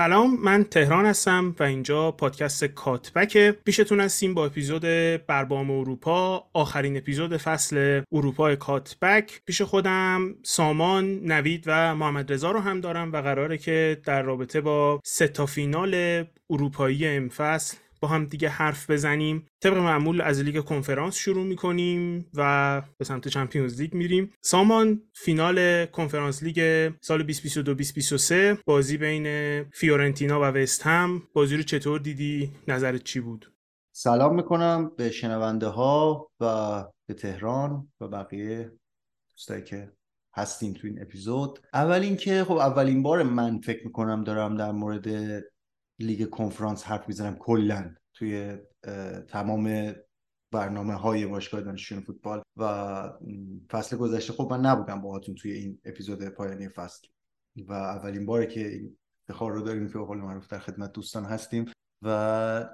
سلام من تهران هستم و اینجا پادکست کاتبک. پیشتون هستیم با اپیزود بربام اروپا آخرین اپیزود فصل اروپا کاتبک. پیش خودم سامان نوید و محمد رضا رو هم دارم و قراره که در رابطه با سه تا فینال اروپایی ام فصل با هم دیگه حرف بزنیم. طبق معمول از لیگ کنفرانس شروع می‌کنیم و به سمت چمپیونز لیگ میریم. سامان فینال کنفرانس لیگ سال 2022 2023 بازی بین فیورنتینا و وست هم. بازی رو چطور دیدی؟ نظرت چی بود؟ سلام می‌کنم به شنونده ها و به تهران و بقیه دوستایی که هستیم تو این اپیزود. اول اینکه خب اولین بار من فکر می‌کنم دارم در مورد لیگ کنفرانس حرف می‌زنم کلا. توی تمام برنامه های باشگاه دانشجویان فوتبال و فصل گذشته. خب من نبودم باهاتون توی این اپیزود پایانی فصل و اولین باره که این افتخار رو داریم که قول معروف در خدمت دوستان هستیم و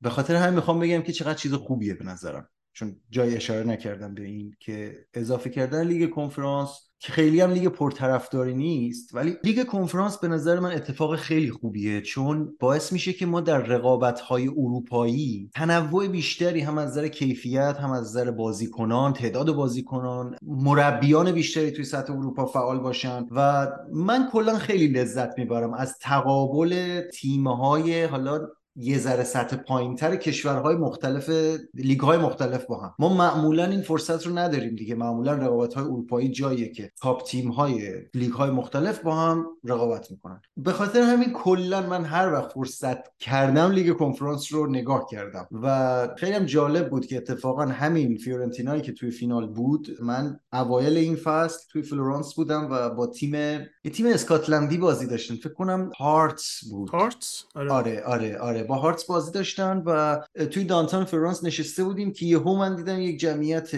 به خاطر همین می‌خوام بگم که چقدر چیز خوبیه به نظرم. چون جای اشاره نکردم به این که اضافه کردن لیگ کنفرانس که خیلی هم لیگ پرطرفداری نیست ولی لیگ کنفرانس به نظر من اتفاق خیلی خوبیه چون باعث میشه که ما در رقابت های اروپایی تنوع بیشتری هم از نظر کیفیت هم از نظر بازیکنان تعداد بازیکنان مربیان بیشتری توی سطح اروپا فعال باشن. و من کلا خیلی لذت می‌برم از تقابل تیم‌های حالا یه ذره سطح پایینتر کشورهای مختلف لیگ های مختلف با هم. ما معمولا این فرصت رو نداریم دیگه. معمولا رقابت های اروپایی جاییه که تاپ تیم های لیگ های مختلف با هم رقابت می‌کنن. به خاطر همین کلا من هر وقت فرصت کردم لیگ کنفرانس رو نگاه کردم و خیلی هم جالب بود که اتفاقا همین فیورنتینایی که توی فینال بود من اوایل این فصل توی فلورانس بودم و با تیم یه تیم اسکاتلندی بازی داشتن فکر کنم هارتس بود. هارتس؟ آره. آره آره, آره. با هارتس بازی داشتن و توی دانتان فرانس نشسته بودیم که یهو من دیدم یک جمعیت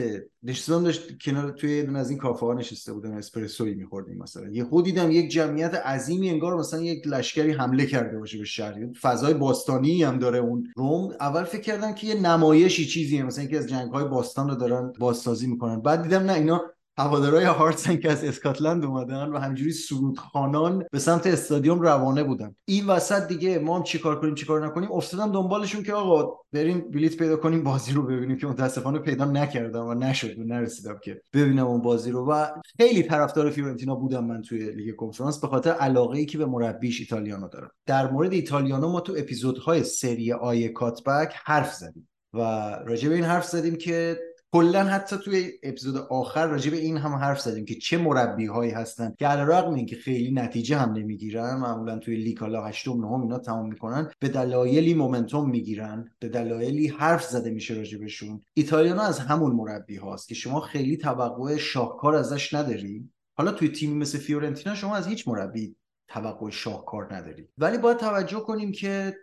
نشستم داشت کنار توی یه از این کافه ها نشسته بودم اسپرسوی میخوردیم مثلا. یهو دیدم یک جمعیت عظیمی انگار مثلا یک لشکری حمله کرده باشه به شهر. فضای باستانی هم داره اون روم. اول فکر کردم که یه نمایشی چیزیه مثلا یکی از جنگ های باستان رو دارن بازسازی می‌کنن. بعد دیدم نه اینا هوادارهای که از اسکاتلند اومدن و همجوری سرودخانان به سمت استادیوم روانه بودن. این وسط دیگه ما هم چیکار کنیم چیکار نکنیم؟ افتادم دنبالشون که آقا بریم بلیت پیدا کنیم بازی رو ببینیم که متاسفانه پیدا نکردم و نشد و نرسیدم که ببینم اون بازی رو. و خیلی طرفدار فیورنتینا بودم من توی لیگ کنفرانس به خاطر علاقه ای که به مربیش ایتالیانو دارم. در مورد ایتالیانو ما تو اپیزودهای سری آی کاتبک حرف زدیم و راجع به این حرف زدیم که کلا حتی توی اپیزود آخر راجع به این هم حرف زدیم که چه مربی هایی هستن که علیرغم اینکه خیلی نتیجه هم نمی‌گیرن معمولا توی لیگ حالا 8 9 اینا تمام می‌کنن به دلایلی momentum می‌گیرن به دلایلی حرف زده میشه راجع بهشون. ایتالیانو از همون مربی هاست که شما خیلی توقع شاهکار ازش نداری. حالا توی تیمی مثل فیورنتینا شما از هیچ مربی توقع شاهکار نداری. ولی باید توجه کنیم که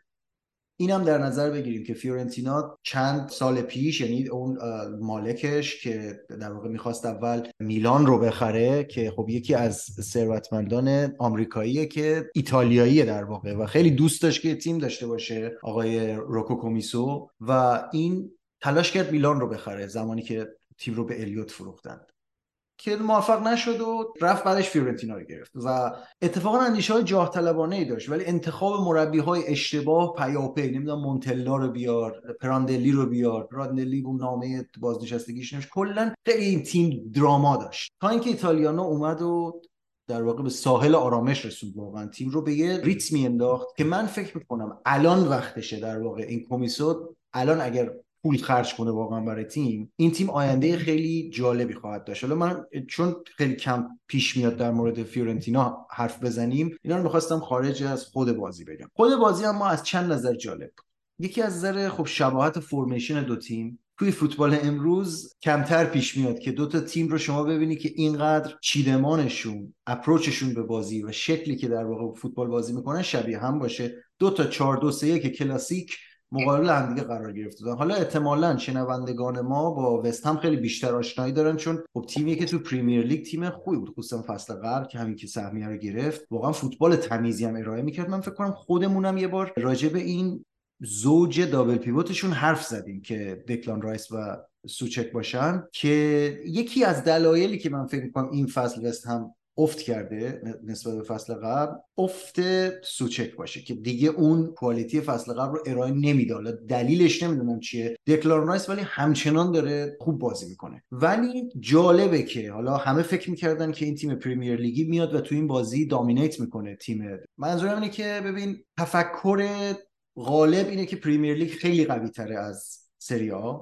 اینم در نظر بگیریم که فیورنتینا چند سال پیش یعنی اون مالکش که در واقع می‌خواست اول میلان رو بخره که خب یکی از ثروتمندان آمریکاییه که ایتالیاییه در واقع و خیلی دوست داشت که تیم داشته باشه آقای روکو کومیسو و این تلاش کرد میلان رو بخره زمانی که تیم رو به الیوت فروختند که موفق نشد و رفت بعدش فیورنتینا رو گرفت و اتفاقا اندیشه های جاه طلبانه ای داشت ولی انتخاب مربی های اشتباه پیاپی نمی‌دونم مونتلا رو بیار پراندلی رو بیار پراندلی اون نامه بازنشستگیش نوشت. کلا خیلی این تیم دراما داشت. تا اینکه ایتالیانو اومد و در واقع به ساحل آرامش رسوند واقعا. تیم رو به یه ریتمی انداخت که من فکر می‌کنم الان وقتشه در واقع این کمیسو الان اگر پول خرج کنه واقعا برای تیم این تیم آینده خیلی جالبی خواهد داشت. حالا من چون خیلی کم پیش میاد در مورد فیورنتینا حرف بزنیم اینا رو می‌خواستم خارج از خود بازی بگم. خود بازی هم ما از چند نظر جالب. یکی از نظر خب شباهت فرمیشن دو تیم. توی فوتبال امروز کمتر پیش میاد که دو تا تیم رو شما ببینی که اینقدر چیدمانشون اپروچشون به بازی و شکلی که در واقع فوتبال بازی می‌کنن شبیه هم باشه. دو تا 4 2 3 کلاسیک مقابل هم دیگه قرار گرفته بودن حالا احتمالا شنوندگان ما با وست هم خیلی بیشتر آشنایی دارن چون خب تیمی که تو پریمیر لیگ تیم خوبی بود. خصوصا فصل قبل که همین که سهمیه رو گرفت. واقعا فوتبال تمیزی هم ارائه می‌کرد. من فکر کنم خودمونم یه بار راجع به این زوج دابل پیوتشون حرف زدیم که دکلان رایس و سوچک باشن که یکی از دلایلی که من فکر می‌کنم این فصل وست هم افت کرده نسبت به فصل قبل افت سوچک باشه که دیگه اون quality فصل قبل رو ارائه نمیده. دلیلش نمی‌دونم چیه. دکلارن رایس ولی همچنان داره خوب بازی می‌کنه. ولی جالبه که حالا همه فکر می‌کردن که این تیم پریمیر لیگی میاد و تو این بازی dominate می‌کنه تیم. منظورم اینه که ببین تفکر غالب اینه که پریمیر لیگ خیلی قوی تره از سری آ.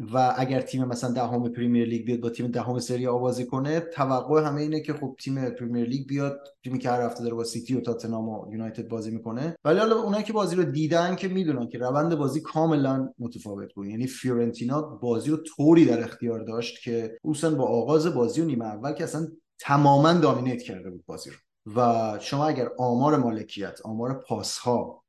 و اگر تیم مثلا دهم پریمیر لیگ بیاد با تیم دهم سری آ بازی کنه توقع همه اینه که خب تیم پریمیر لیگ بیاد تیمی که هر هفته داره با سیتی و تاتنهام و یونایتد بازی می‌کنه. ولی حالا اونایی که بازی رو دیدن که می‌دونن که روند بازی کاملا متفاوت بود. یعنی فیورنتینا بازی رو طوری در اختیار داشت که عملا با آغاز بازی و نیمه اول که اصلا تماما دامینیت کرده بود بازی رو. و شما اگر آمار مالکیت آمار پاس ها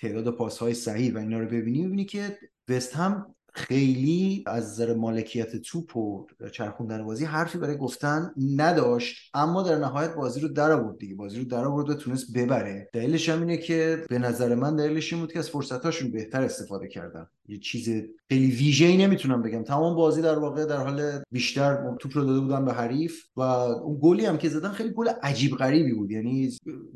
تعداد پاس های صحیح و اینا رو ببینی می‌بینی که وست هم خیلی از نظر مالکیت توپ و چرخوندن بازی حرفی برای گفتن نداشت اما در نهایت بازی رو در آورد دیگه. بازی رو در آورد و تونست ببره. دلیلش هم اینه که به نظر من دلیلش این بود که از فرصتاشون بهتر استفاده کردن. یه چیز خیلی ویژه‌ای نمی‌تونم بگم. تمام بازی در واقع در حال بیشتر توپ رو داده بودن به حریف و اون گلی هم که زدن خیلی گل عجیب غریبی بود. یعنی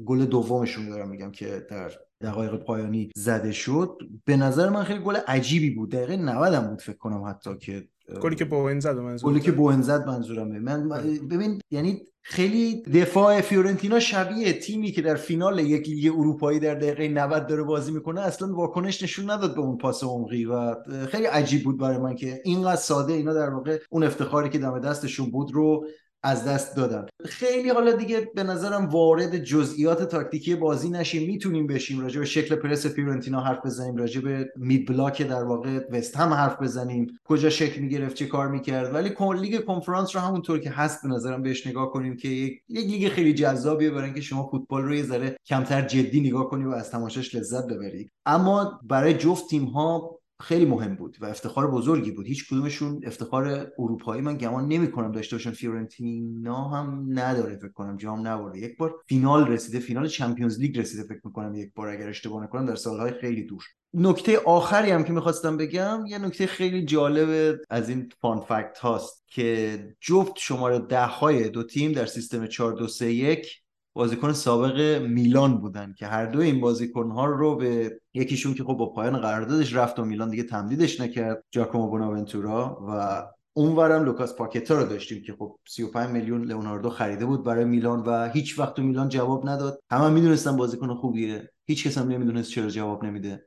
گل دومشون دارم میگم که در دقایق پایانی زده شد. به نظر من خیلی گل عجیبی بود. دقیقه 90 هم بود فکر کنم حتی که گلی که بوئن زد منظور گلی که بوئن زد منظورمه. من آره. ببین یعنی خیلی دفاع فیورنتینا شبیه تیمی که در فینال یک لیگ اروپایی در دقیقه 90 داره بازی می‌کنه اصلا واکنش نشون نداد به اون پاس عمقی و خیلی عجیب بود برای من که اینقدر ساده اینا در واقع اون افتخاری که دم دستشون بود رو از دست دادن خیلی حالا دیگه به نظرم وارد جزئیات تاکتیکی بازی نشیم می‌تونیم بشیم راجع به شکل پرس فیورنتینا حرف بزنیم راجع به mid block در واقع وستهم حرف بزنیم کجا شکل می‌گرفت چه کار می‌کرد. ولی لیگ کنفرانس رو همونطور که هست به نظرم بهش نگاه کنیم که یک, لیگ خیلی جذابیه برای اینکه شما فوتبال رو یه ذره کمتر جدی نگاه کنی و از تماشاش لذت ببری. اما برای جفت تیم ها خیلی مهم بود و افتخار بزرگی بود. هیچ کدومشون افتخار اروپایی من گمان نمی‌کنم داشته باشن. فیورنتینا هم نداره فکر کنم. جام نبرده. یک بار فینال رسیده. فینال چمپیونز لیگ رسیده فکر می‌کنم یک بار اگر اشتباه نکنم در سالهای خیلی دور. نکته آخری هم که می‌خواستم بگم یه نکته خیلی جالب از این فان فکت هاست که جفت شماره ده های دو تیم در سیستم 4 2 3 1 بازیکن سابق میلان بودن که هر دو این بازیکن ها رو به یکیشون که خب با پایان قراردادش رفت و میلان دیگه تمدیدش نکرد جاکومو بوناونتورا و اونورم لوکاس پاکتا رو داشتیم که خب 35 میلیون لئوناردو خریده بود برای میلان و هیچ وقت تو میلان جواب نداد. همه می‌دونستن بازیکن خوبیه هیچ کس هم نمی‌دونست چرا جواب نمیده.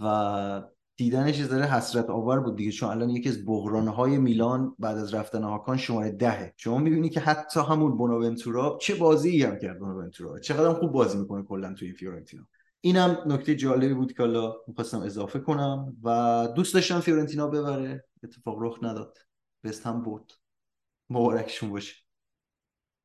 و دیدنش یه ذره حسرت آور بود دیگه چون الان یکی از بحرانهای میلان بعد از رفتن هاکان شماره دهه. شما می‌بینی که حتی همون بوناونتورا چه بازی هم کرد بوناونتورا چقدر خوب بازی می‌کنه کلا توی این فیورنتینا. اینم نکته جالبی بود که حالا می‌خواستم اضافه کنم و دوست داشتم فیورنتینا ببره. اتفاق رخ نداد. بست هم بود مبارکشون باشه.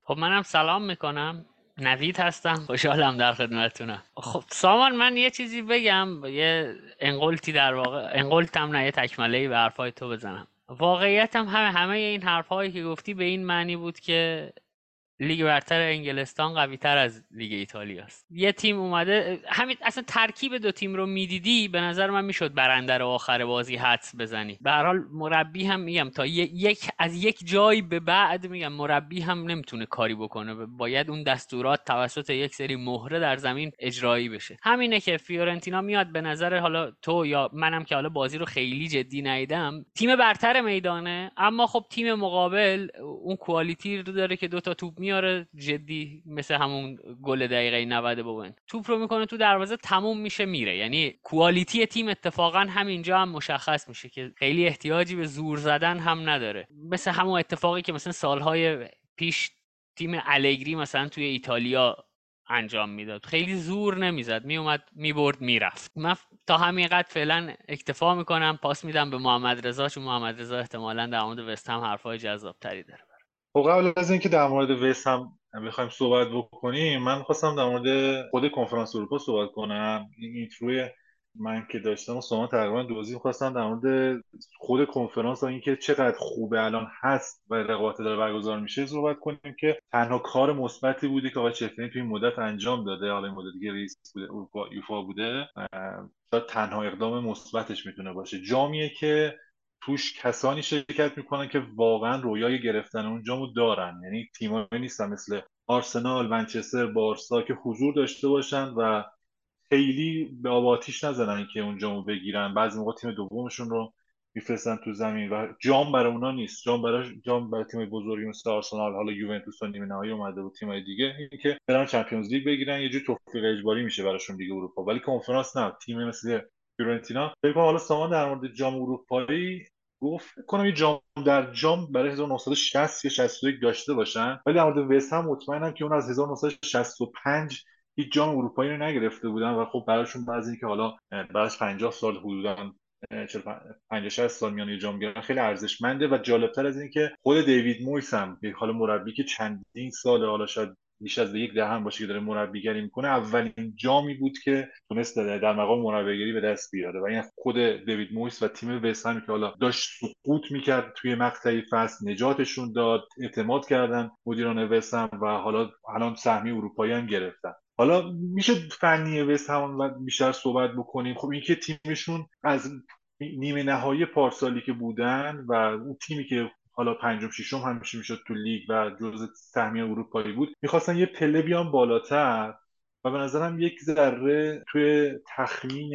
خب منم سلام می‌کنم. نوید هستم. خوشحالم در خدمتتونم. خب سامان من یه چیزی بگم. یه انقلتی در واقع انقلتم نه یه تکمله به حرفای تو بزنم. واقعیت هم همه همه این حرفهایی که گفتی به این معنی بود که لیگ برتر انگلستان قوی تر از لیگ ایتالیا است. یه تیم اومده همین اصلا ترکیب دو تیم رو می‌دیدی به نظر من می‌شد برنده رو آخر بازی حدس بزنی. به هر حال مربی هم میگم تا یک از یک جای به بعد میگم مربی هم نمی‌تونه کاری بکنه. باید اون دستورات توسط یک سری مهره در زمین اجرایی بشه. همینه که فیورنتینا میاد به نظر حالا تو یا منم که حالا بازی رو خیلی جدی ندیدم تیم برتر میدانه اما خب تیم مقابل اون کوالیتی رو داره که دو تا توپ میاره جدی مثل همون گل دقیقه 90 بوین توپ رو می‌کنه تو دروازه تموم میشه میره. یعنی کوالیتی تیم اتفاقا همینجا هم مشخص میشه که خیلی احتیاجی به زور زدن هم نداره. مثل همون اتفاقی که مثلا سالهای پیش تیم الگری مثلا توی ایتالیا انجام می‌داد. خیلی زور نمی‌زد. میومد می‌برد می‌رفت. من تا همین قد فعلا اکتفا می‌کنم. پاس میدم به محمد رضا چون محمد رضا احتمالا در مورد وست هم حرفای جذاب تری داره. خب قبل از اینکه در مورد وست هم بخوایم صحبت بکنیم من خواستم در مورد خود کنفرانس اروپا صحبت کنم. این اینتروی من که داشتم و شما تقریبا دوزی خواستم در مورد خود کنفرانس و اینکه چقدر خوبه الان هست و رقابت داره برگزار میشه صحبت کنیم که تنها کار مثبتی بوده که آقای چفلین توی این مدت انجام داده حالا این مدت دیگه رئیس بوده اروپا یوفا بوده تنها اقدام مثبتش می‌تونه باشه. جامیه که توش کسانی شرکت می‌کنن که واقعا رویای گرفتن اون جامو دارن. یعنی تیمایی نیستن مثل آرسنال منچستر بارسا که حضور داشته باشن و خیلی به آب آتیش نزنن که اون جامو بگیرن. بعضی موقع تیم دومشون رو میفرستن تو زمین و جام برای اونا نیست. جام برای جام برای تیم بزرگی مثل آرسنال حالا یوونتوس و نیمه نهایی اومده و تیمای دیگه اینه که برن چمپیونز لیگ بگیرن. یه جور توفیق اجباری میشه براشون دیگه اروپا. ولی کنفرانس نه. تیم مثل فیورنتینا. فکر حالا سامان در مورد جام اروپایی گفت کنم یه جام در جام برای 1960 یا 61 داشته باشن. ولی در مورد وست هم مطمئنم که اون از 1965 هیچ جام اروپایی رو نگرفته بودن و خب براشون بعضی که حالا بعد 50 سال حدودا 50 60 سال میان جام گرفتن خیلی ارزشمنده. و جالبتر از این که خود دیوید مویس هم حالا مربی که چندین سال حالا شاید بیش از یک دهم باشه که داره مربیگری می‌کنه. اولین جامی بود که تونست در مقام مربیگری به دست بیاره. و این خود دیوید مویس و تیم وستهمی که حالا داشت سقوط می‌کرد توی مقطعی فصل نجاتشون داد اعتماد کردن مدیران وستهم و حالا الان سهمی اروپایی هم گرفتن. حالا میشه فنی وست هم بیشتر صحبت بکنیم. خب اینکه تیمشون از نیمه نهایی پارسالی که بودن و اون تیمی که حالا پنجم ششم همیشه می‌شد تو لیگ و جزء سهمیه اروپایی بود. می‌خواستن یه پله بیان بالاتر و به نظرم یک ذره توی تخمین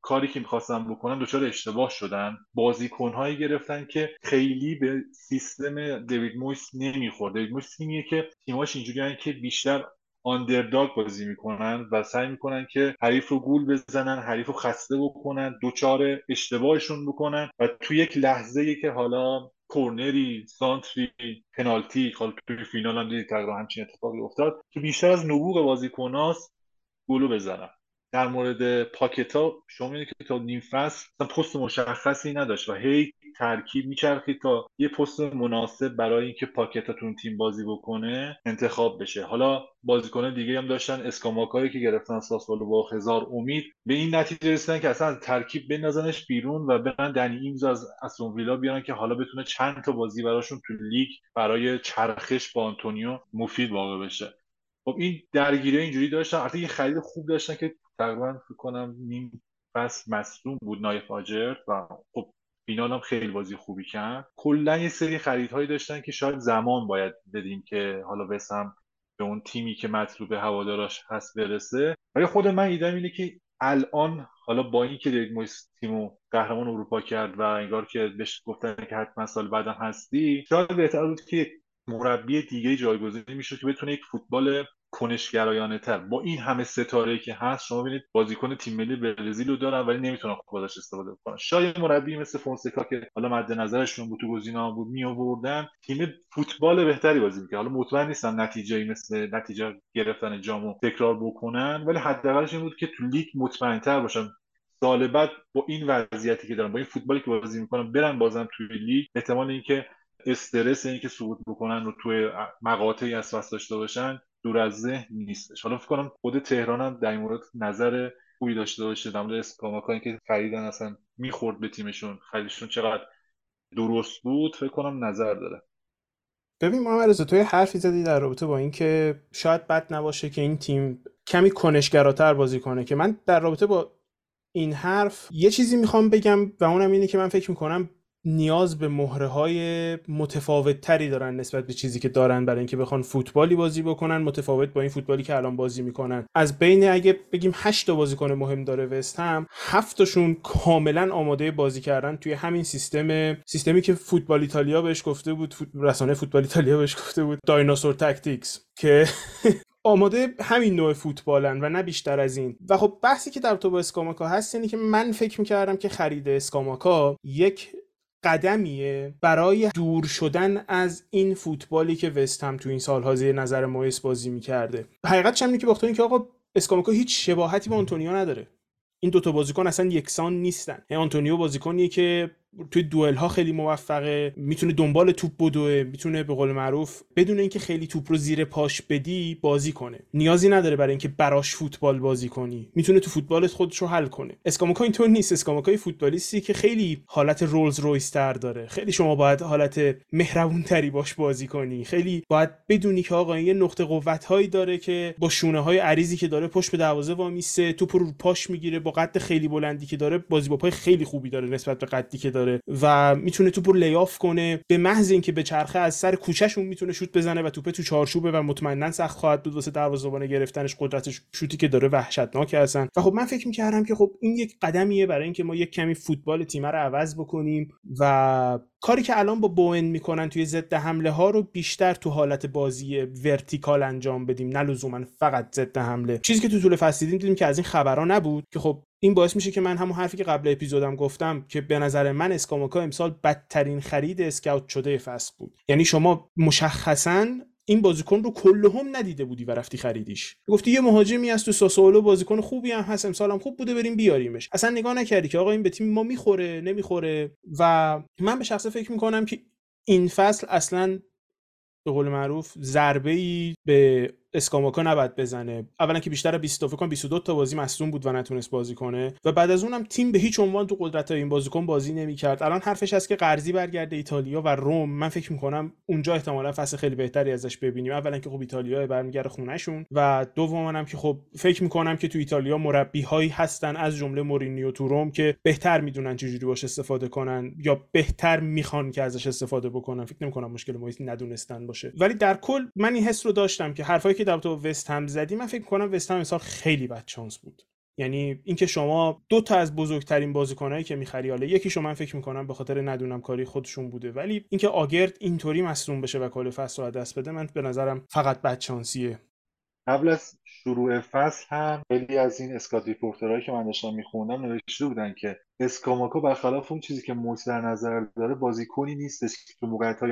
کاری که می‌خواستن بکنن دچار اشتباه شدن. بازیکنهایی گرفتن که خیلی به سیستم دیوید مویس نمی‌خورد. دیوید مویس تیمیه که تیماش اینجوری که بیشتر آندرداگ بازی می‌کنن و سعی می‌کنن که حریف رو گول بزنن حریف رو خسته بکنن دوچار اشتباهشون بکنن و تو یک لحظه ای که حالا کورنری سانتری پنالتی حالا توی فینال هم دیدید تقریبا همچین اتفاقی افتاد که بیشتر از نبوغ بازیکناست گلو بزنن. در مورد پاکتا شما می‌دونید که تا نیم فصل پست مشخصی نداشت و هی ترکیب میچرخید تا یه پست مناسب برای اینکه پاکتاتون تیم بازی بکنه انتخاب بشه. حالا بازیکن دیگه هم داشتن اسکاماکایی که گرفتن ساسولو با هزار امید. به این نتیجه رسیدن که اصلا ترکیب بندازنش بیرون و برن دنی ایمز از استون ویلا بیارن که حالا بتونه چند تا بازی براشون تو لیگ برای چرخش با آنتونیو مفید واقع بشه. خب این درگیری اینجوری داشتن. البته یه خرید خوب داشتن که تقریبا فکر کنم نیم فصل مصدوم بود نایف آجر و خب فینال هم خیلی بازی خوبی کرد. کلا یه سری خریدهایی داشتن که شاید زمان باید بدیم که حالا بسم به اون تیمی که مطلوب هواداراش هست برسه. ولی خود من ایدم اینه که الان حالا با اینکه دیگ مویس تیمو قهرمان اروپا کرد و انگار که بهش گفتن که حتما سال بعدم هستی شاید بهتر بود که مربی دیگه جایگزین می‌شد که بتونه یک فوتبال کنشگرایانه تر با این همه ستاره که هست شما ببینید بازیکن تیم ملی برزیل رو دارن ولی نمی‌تونن خوب ازش استفاده کنن شاید مربی مثل فونسکا که حالا مد نظرشون بود تو گزینه‌ها بود می آوردن تیم فوتبال بهتری بازی می‌کرد. حالا مطمئن نیستم نتیجه مثل نتیجه گرفتن جامو تکرار بکنن ولی حداقلش این بود که تو لیگ مطمئن‌تر باشن. سال بعد با این وضعیتی که دارن با این فوتبالی که بازی می‌کنن برن بازم توی لیگ. احتمال اینکه استرس اینکه سقوط بکنن رو توی مقاطعی از فصل داشته باشن دور از ذهن نیستش. حالا فکر کنم خود تهران هم در این مورد نظر خوبی داشته باشه در مورد اسکاماکا که خریدن اصلا می‌خورد به تیمشون. خریدشون چقدر درست بود؟ فکر کنم نظر داره. ببین محمد رضا توی حرفی زدی در رابطه با اینکه شاید بد نباشه که این تیم کمی کنشگراتر بازی کنه که من در رابطه با این حرف یه چیزی می‌خوام بگم و اونم اینه که من فکر می‌کنم نیاز به مهره های متفاوت تری دارن نسبت به چیزی که دارن برای اینکه بخوان فوتبالی بازی بکنن متفاوت با این فوتبالی که الان بازی می‌کنن. از بین اگه بگیم 8 تا بازیکن مهم داره وستهم 7 تاشون کاملا آماده بازی کردن توی همین سیستم سیستمی که فوتبال ایتالیا بهش گفته بود رسانه فوتبال ایتالیا بهش گفته بود dinosaur tactics که آماده همین نوع فوتبالن و نه بیشتر از این. و خب بحثی که در رابطه با اسکاماکا هست یعنی که من فکر می‌کردم که خرید اسکاماکا یک قدمیه برای دور شدن از این فوتبالی که وستهم تو این سالها زیر نظر مویس بازی می‌کرده. حقیقت اینه که باختون که آقا اسکاماکا هیچ شباهتی با آنتونیو نداره. این دوتا بازیکن اصلا یکسان نیستن. آنتونیو بازیکنیه که توی دوئل ها خیلی موفقه می‌تونه دنبال توپ بدوه می‌تونه به قول معروف بدون اینکه خیلی توپ رو زیر پاش بدی بازی کنه. نیازی نداره برای اینکه براش فوتبال بازی کنی. می‌تونه تو فوتبالت خودش رو حل کنه. اسکاماکا اینطور نیست. اسکاماکا فوتبالیستی که خیلی حالت رولز رویس تر داره. خیلی شما باید حالت مهربون تری باش بازی کنی. خیلی باید بدونی که آقا یه نقطه قوت هایی داره که با شونه های عریضی که داره پشت به دروازه وامیسته توپ رو پاش می‌گیره با قد خیلی بلندی که داره بازی با پای خیلی خوبی داره نسبت به قدی که داره. داره و می‌تونه توپ رو لیاف کنه. به محض اینکه به چرخه از سر کوچهشون می‌تونه شوت بزنه و توپه تو چارچوبه و مطمئنا سخت خواهد بود واسه دروازه‌بان گرفتنش قدرت شوتی که داره وحشتناک هستن. و خب من فکر می‌کردم که خب این یک قدمیه برای اینکه ما یک کمی فوتبال تیم رو عوض بکنیم و کاری که الان با بوئن می‌کنن توی ضد حمله ها رو بیشتر تو حالت بازی ورتیکال انجام بدیم. نه لزوما فقط ضد حمله. چیزی که تو طول فصل دیدیم دیدیم که از این خبرها نبود که خب این باعث میشه که من همون حرفی که قبل اپیزودم گفتم که به نظر من اسکاماکا امسال بدترین خرید اسکاوت شده فصل بود. یعنی شما مشخصا این بازیکن رو کلهم ندیده بودی و رفتی خریدیش. گفتی یه مهاجمی از تو ساسولو بازیکن خوبی هم هست امسالم خوب بوده بریم بیاریمش. اصلا نگاه نکردی که آقا این به تیم ما می‌خوره نمی‌خوره؟ و من به شخصه فکر می‌کنم که این فصل اصلا به قول معروف ضربه ای به اسکاماکا نباید بزنه. اولا که بیشتر 20 تا فکر 22 تا بازی مصدوم بود و نتونست بازی کنه. و بعد از اونم تیم به هیچ عنوان تو قدرت این بازیکن بازی نمی‌کرد. الان حرفش هست که قرضی برگرده ایتالیا و روم. من فکر می‌کنم اونجا احتمالا فصل خیلی بهتری ازش ببینیم. اولا که خب ایتالیا برمیگرده خونهشون. و دوما که خب فکر می‌کنم که تو ایتالیا مربی هایی هستن از جمله مورینیو تو روم که بهتر می‌دونن چجوری باش استفاده کنن یا بهتر می‌خوان که ازش استفاده بکنن. فکر نمی‌کنم مشکل محیط ندونستن باشه. ولی در کل من این حس رو داشتم که حرفایی در رابطه با وستهم زدی من فکر کنم وستهم امسال خیلی بد چانس بود. یعنی اینکه شما دو تا از بزرگترین بازیکنایی که می‌خری حالا یکیشو من فکر می‌کنم به خاطر ندونم کاری خودشون بوده ولی اینکه آگرد اینطوری مصدوم بشه و کل فصل رو دست بده من به نظرم فقط بد چانسیه قبل از شروع فصل هم خیلی از این scout report هایی که من داشتم میخوندم نوشته بودن که اسکاماکا برخلاف اون چیزی که مویس در نظر داره بازیکنی نیستش که تو موقعیت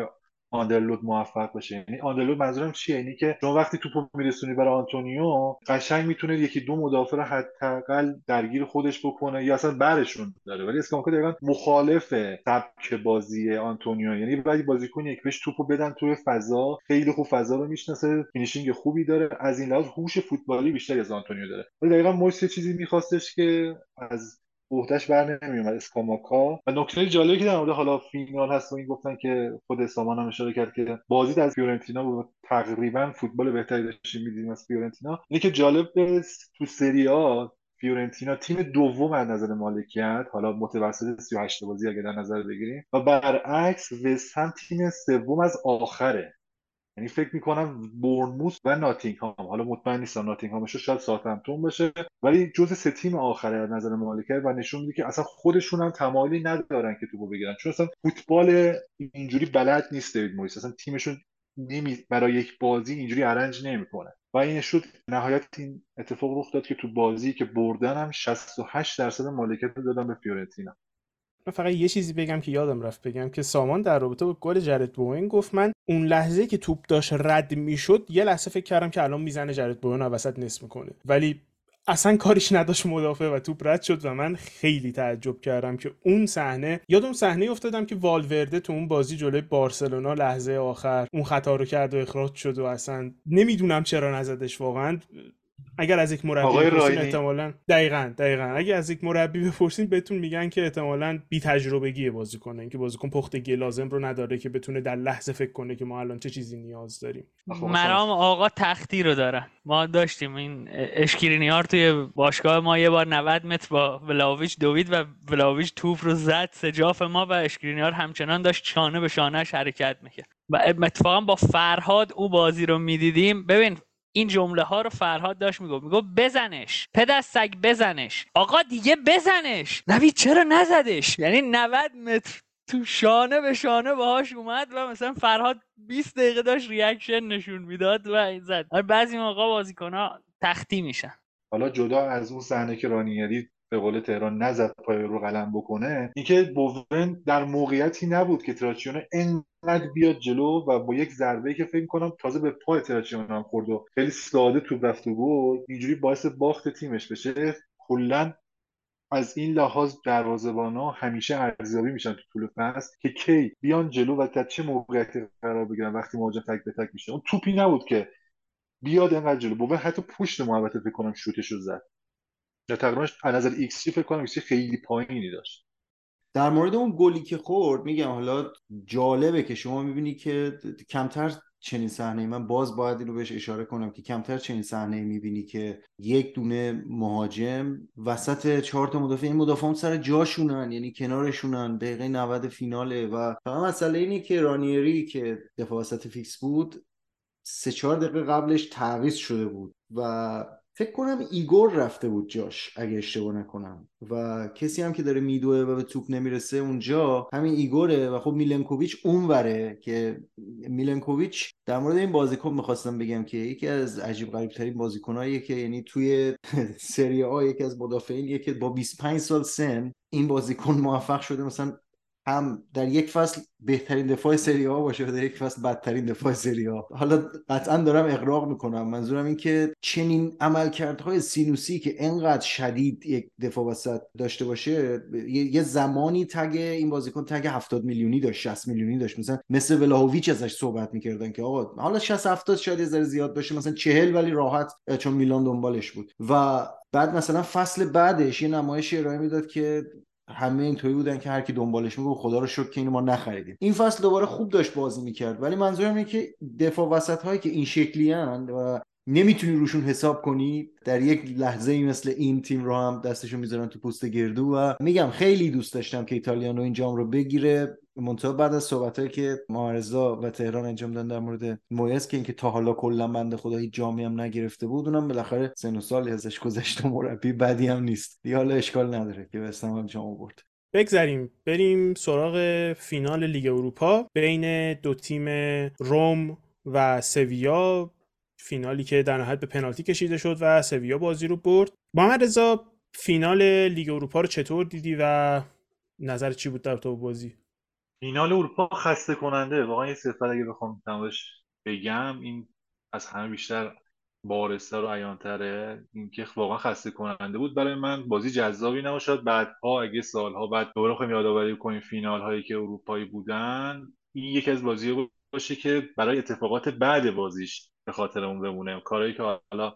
underload موفق بشه. یعنی underload منظورم چیه؟ یعنی که شما وقتی توپو میرسونی برای آنتونیو قشنگ می‌تونه یکی دو مدافع رو حداقل درگیر خودش بکنه یا اصلا برشون داره. ولی اسکاماکا دقیقا مخالف سبک بازی آنتونیو. یعنی وقتی بازیکن یک بهش توپو بدن توی فضا. خیلی خوب فضا رو می‌شناسه. finishing خوبی داره. از این لحاظ هوش فوتبالی بیشتری از آنتونیو داره. ولی دقیقا مویس چیزی میخواستش که از عهدهش بر نمیومد اسکاماکا. و نکته جالبی که در مورد حالا فینال هست و این گفتن که خود سامان هم اشاره کرد که بازی از فیورنتینا بود تقریبا فوتبال بهتری داشتیم می‌دیدیم از فیورنتینا. اینه که جالب تو سری آ فیورنتینا تیم دوم از نظر مالکیت حالا متوسط 38 بازی اگه در نظر بگیریم و برعکس وست هم تیم سوم از آخره. یعنی فکر می‌کنم بورنموث و ناتینگهام حالا مطمئن نیستم ناتینگهامش شاید ساوثهمپتون باشه ولی جز سه تیم آخره از نظر مالکیت و نشون میده که اصلا خودشون هم تمایلی ندارن که توپو بگیرن. چون اصلا فوتبال اینجوری بلد نیست دیوید مویس اصلا تیمشون نمی برای یک بازی اینجوری arrange نمی‌کنه. و این شد نهایت این اتفاق رخ داد که تو بازی که بردن هم 68 درصد مالکیت دادن به فیورنتینا. من فقط یه چیزی بگم که یادم رفت بگم که سامان در رابطه با گل جرد بوین گفت من اون لحظه که توپ داشت رد می‌شد یه لحظه فکر کردم که الان می‌زنه جرد بوین رو وسط نصف می‌کنه. ولی اصلا کاریش نداشت مدافع و توپ رد شد و من خیلی تعجب کردم که اون صحنه یاد اون صحنه افتادم که والورده تو اون بازی جلوی بارسلونا لحظه آخر اون خطا رو کرد و اخراج شد و اصلا نمی‌دونم چرا نزدش واقعا. اگر از یک مربی بپرسین احتمالاً دقیقاً دقیقاً. اگه از یک مربی بپرسین بهتون میگن که احتمالاً بی تجربگی بازیکن اینکه بازیکن پختگی لازم رو نداره که بتونه در لحظه فکر کنه که ما الان چه چیزی نیاز داریم. مرام آقا تختی رو داره. ما داشتیم این اشکرینیار توی باشگاه ما یه بار 90 متر با ولاویچ دوید و ولاویچ توپ رو زد سجاف ما و اشکرینیار همچنان داشت شانه به شانهش حرکت می‌کرد. و اتفاقا با فرهاد او بازی رو می‌دیدیم. ببین این جمله ها رو فرهاد داشت می‌گفت. می‌گفت بزنش. پدر سگ بزنش. آقا دیگه بزنش. نوید چرا نزدش؟ یعنی 90 متر تو شانه به شانه باهاش اومد و مثلا فرهاد 20 دقیقه داشت reaction نشون می‌داد و این زد. آره، بعضی موقع بازیکن ها تختی میشن. حالا جدا از اون صحنه که رانیری به قول تهران نزد پای رو قلم بکنه اینکه بوون در موقعیتی نبود که تراچیانو انقدر بیاد جلو و با یک ضربه که فکر کنم تازه به پای تراچیانو هم خورد و خیلی ساده تو رفت و بود اینجوری باعث باخت تیمش بشه. کلا از این لحاظ ها همیشه ارزیابی میشن تو طول فصل که کی بیان جلو و در چه موقعیتی قرار بگیرن وقتی مواجه تک به تک میشه. اون توپی نبود که بیاد انقدر جلو. بوون حتی پشت محوطه فکر کنم شوتش رو زد. یا تقریبا از نظر xG فکر کنم xG خیلی پایینی داشت. در مورد اون گلی که خورد میگم حالا جالبه که شما می‌بینی که کمتر چنین صحنه من باز باید اینو بهش اشاره کنم که کمتر چنین صحنه می‌بینی که یک دونه مهاجم وسط چهار تا مدافع این مدافعان سر جاشونن یعنی کنارشونن دقیقه 90 فیناله و فقط مسئله اینه که رانیری که دفاع وسط فیکس بود سه چهار دقیقه قبلش تعویض شده بود و فکر کنم ایگور رفته بود جاش اگه اشتباه نکنم. و کسی هم که داره میدوه و به توپ نمی‌رسه اونجا همین ایگوره و خب میلنکوویچ اونوره که میلنکوویچ در مورد این بازیکن می‌خواستم بگم که یکی از عجیب غریب ترین بازیکنایی که یعنی توی سری آ یکی از مدافعین که با 25 سال سن این بازیکن موفق شده مثلا هم در یک فصل بهترین دفاع سری آ باشه و در یک فصل بدترین دفاع سری آ حالا قطعا دارم اغراق می‌کنم. منظورم این که چنین عملکردهای سینوسی که انقدر شدید یک دفاع وسط داشته باشه یه زمانی تگ این بازیکن تگ 70 میلیونی داشت 60 میلیونی داشت. مثلا مثل ولاهویچ ازش صحبت می‌کردن که آقا حالا 60 70 شاید یه ذره زیاد باشه مثلا 40 ولی راحت چون میلان دنبالش بود. و بعد مثلا فصل بعدش یه نمایش ارائه می‌داد که همه اینطوری بودن که هر کی دنبالش میگه خدا رو شکر که اینو ما نخریدیم. این فصل دوباره خوب داشت بازی می‌کرد. ولی منظورم اینه که دفاع وسط هایی که این شکلی و نمی‌تونی روشون حساب کنی. در یک لحظه ای مثل این تیم رو هم دستشون می‌ذارن تو پوست گردو و میگم خیلی دوست داشتم که ایتالیانو این جام رو بگیره. منتها بعد از صحبت که مارزا و تهران انجام دادن در مورد مویس که اینکه تا حالا کلا بنده خدا هیچ جامی هم نگرفته بود اونم بالاخره سن و سالی ازش گذشت و مربی بدی هم نیست. دیگه حالا اشکال نداره که به استقلال جام آورد. بگذریم. بریم سراغ فینال لیگ اروپا. بین دو تیم روم و سویا فینالی که در نهایت به پنالتی کشیده شد و سویا بازی رو برد. محمد رضا فینال لیگ اروپا رو چطور دیدی و نظر چی بود در تو بازی؟ فینال اروپا خسته کننده واقعا یه صفت اگه بخوام تمامش بگم این از همه بیشتر بارستر و عیانتره. اینکه واقعا خسته کننده بود برای من. بازی جذابی نباشد. بعدها اگه سالها بعد دوباره خواهیم یادآوری کنیم فینال هایی که اروپایی بودن این یکی از بازی باشه که برای اتفاقات بعد بازیش به خاطر اون بمونه. کارهایی که حالا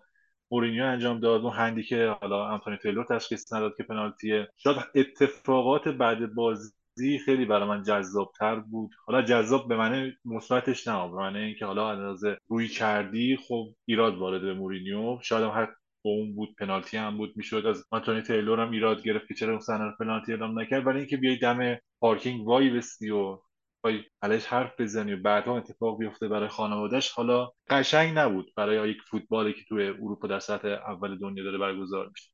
مورینیو انجام داد اون هندی که حالا آنتونی تیلور تشخیص نداد که پنالتیه شاید اتفاقات بعد بازی خیلی برای من جذابتر بود. حالا جذاب به معنی مثبتش نه به معنی اینکه حالا اندازه روی کردی خب ایراد وارد به مورینیو. شاید هم هر اون بود پنالتی هم بود می‌شد از آنتونی تیلور هم ایراد گرفت که چرا اون صحنه پنالتی اعلام نکرد. ولی اینکه بیای دم پارکینگ وایستی و بخوای علیهش حرف بزنی و بعدها اتفاق بیفته برای خانوادهش حالا قشنگ نبود برای یک فوتبالی که توی اروپا در سطح اول دنیا داره برگزار میشه.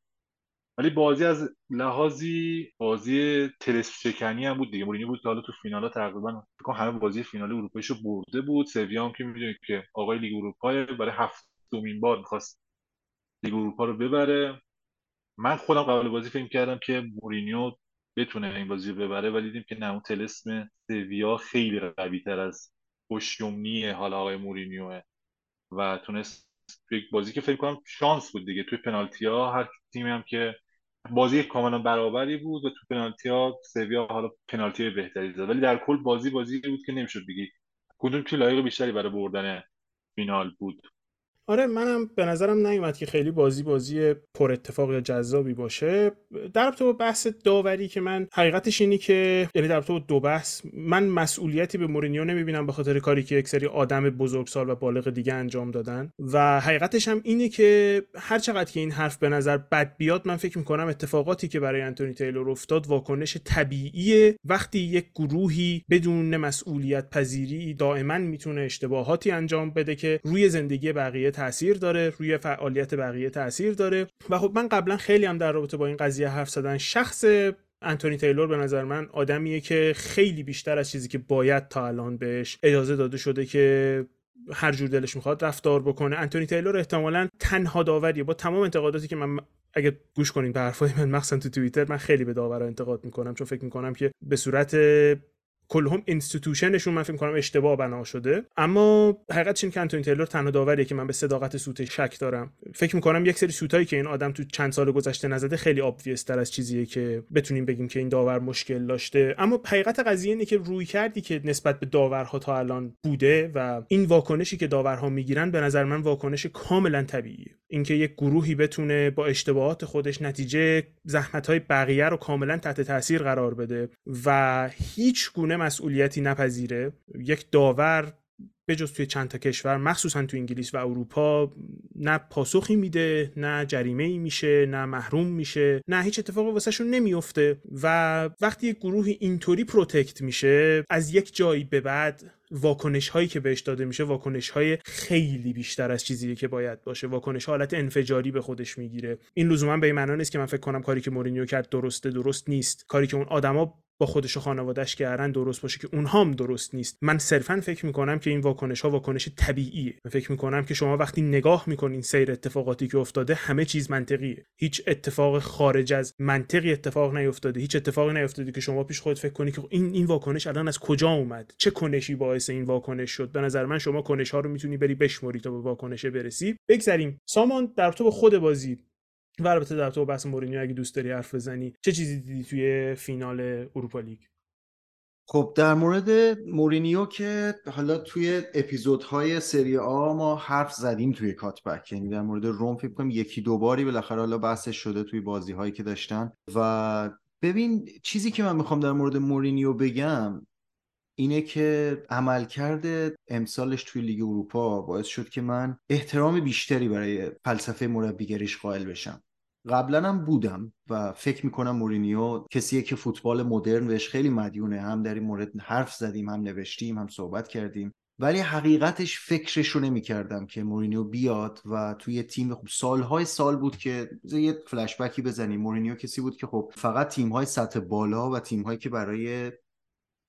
ولی بازی از لحاظی بازی طلسم هم بود دیگه. مورینیو بود که حالا تو فینالا تقریبا فکر همه بازی فینال اروپاییشو برده بود. سویا هم که می‌دونید که آقای لیگ اروپا برای هفتمین بار می‌خواست لیگ اروپا رو ببره. من خودم قبل بازی فکر کردم که مورینیو بتونه این بازی رو ببره ولی دیدیم که نه اون تلسم سویا خیلی قوی تر از خوشیومنی حالا آقای مورینیوه و تونست توی بازی که فکر کنم شانس بود دیگه. توی پنالتی ها هر تیمی هم که بازی کاملا برابری بود و تو پنالتی ها سویا حالا پنالتی بهتری زد. ولی در کل بازی بازی بود که نمی‌شد بگی کدوم توی لایق بیشتری برای بردن فینال بود؟ آره منم به نظرم نیومد که خیلی بازی بازی پر اتفاق یا جذابی باشه. در تو بحث داوری که من حقیقتش اینی که یعنی در تو دو بحث من مسئولیتی به مورینیو نمی‌بینم به خاطر کاری که یک سری آدم بزرگسال و بالغ دیگه انجام دادن. و حقیقتش هم اینه که هر چقدر که این حرف به نظر بد بیاد من فکر می‌کنم اتفاقاتی که برای انتونی تیلور افتاد واکنش طبیعیه. وقتی یک گروهی بدون مسئولیت پذیری دائما می‌تونه اشتباهاتی انجام بده که روی زندگی بقیه تاثیر داره روی فعالیت بقیه تاثیر داره. و خب من قبلا خیلی هم در رابطه با این قضیه حرف زدن شخص انتونی تیلور به نظر من آدمیه که خیلی بیشتر از چیزی که باید تا الان بهش اجازه داده شده که هر جور دلش می‌خواد رفتار بکنه. انتونی تیلور احتمالا تنها داوریه. با تمام انتقاداتی که من اگه گوش کنین به حرفای من مخصوصا تو توییتر من خیلی به داورا انتقاد می‌کنم. چون فکر می‌کنم که به صورت کلهم institution شون من فکر کنم اشتباه بنا شده. اما حقیقتش این که انتونی تیلور تنها داوریه که من به صداقت سوت شک دارم. فکر می‌کنم یک سری سوتایی که این آدم تو چند سال گذشته نزده خیلی obvious تر از چیزیه که بتونیم بگیم که این داور مشکل داشته. اما حقیقت قضیه اینه که رویکردی که نسبت به داورها تا الان بوده و این واکنشی که داورها می‌گیرن به نظر من واکنش کاملا طبیعیه. اینکه یک گروهی بتونه با اشتباهات خودش نتیجه زحمت های بقیه رو کاملا تحت تاثیر قرار بده و هیچ گونه مسئولیتی نپذیره. یک داور بجز توی چند تا کشور مخصوصا تو انگلیس و اروپا نه پاسخی میده نه جریمه ای میشه نه محروم میشه نه هیچ اتفاقی واسهشون نمیفته و وقتی یک گروه اینطوری protect میشه از یک جایی به بعد واکنش هایی که بهش داده میشه واکنش های خیلی بیشتر از چیزی که باید باشه. واکنش حالت انفجاری به خودش می‌گیره. این لزوما به این معنا نیست که من فکر کنم کاری که مورینیو کرد درسته درست نیست. کاری که اون آدما با خودش و خانوادهش کردن درست باشه که اونها هم درست نیست. من صرفا فکر می‌کنم که این واکنش ها واکنش طبیعیه. من فکر می‌کنم که شما وقتی نگاه می‌کنین سیر اتفاقاتی که افتاده همه چیز منطقیه. هیچ اتفاق خارج از منطقی اتفاق نیفتاده. هیچ اتفاقی نیفتاده که شما پیش خود فکر کنی که این این واکنش الان از کجا اومد؟ چه کنشی باعث این واکنش شد؟ به نظر من شما کنش ها رو می‌تونی بری بشموری تا به واکنش برسی. بگذریم. سامان در تو به خود بازی. و البته در تو بحث مورینیو اگه دوست داری حرف بزنی چه چیزی دیدی توی فینال اروپا لیگ؟ خب در مورد مورینیو که حالا توی اپیزودهای سری آ ما حرف زدیم توی کات‌بک. یعنی در مورد روم فکر کنم یکی دو باری بالاخره حالا بحثش شده توی بازی هایی که داشتن. و ببین چیزی که من می‌خوام در مورد مورینیو بگم اینه که عملکرد امسالش توی لیگ اروپا باعث شد که من احترام بیشتری برای فلسفه مربیگریش قائل بشم. قبلا هم بودم و فکر می‌کنم مورینیو کسیه که فوتبال مدرن بهش خیلی مدیونه. هم در این مورد حرف زدیم هم نوشتیم هم صحبت کردیم. ولی حقیقتش فکرش رو نمی‌کردم که مورینیو بیاد و توی تیم خب سالهای سال بود که یه فلشبکی بزنیم. مورینیو کسی بود که خب فقط تیمهای سطح بالا و تیمهایی که برای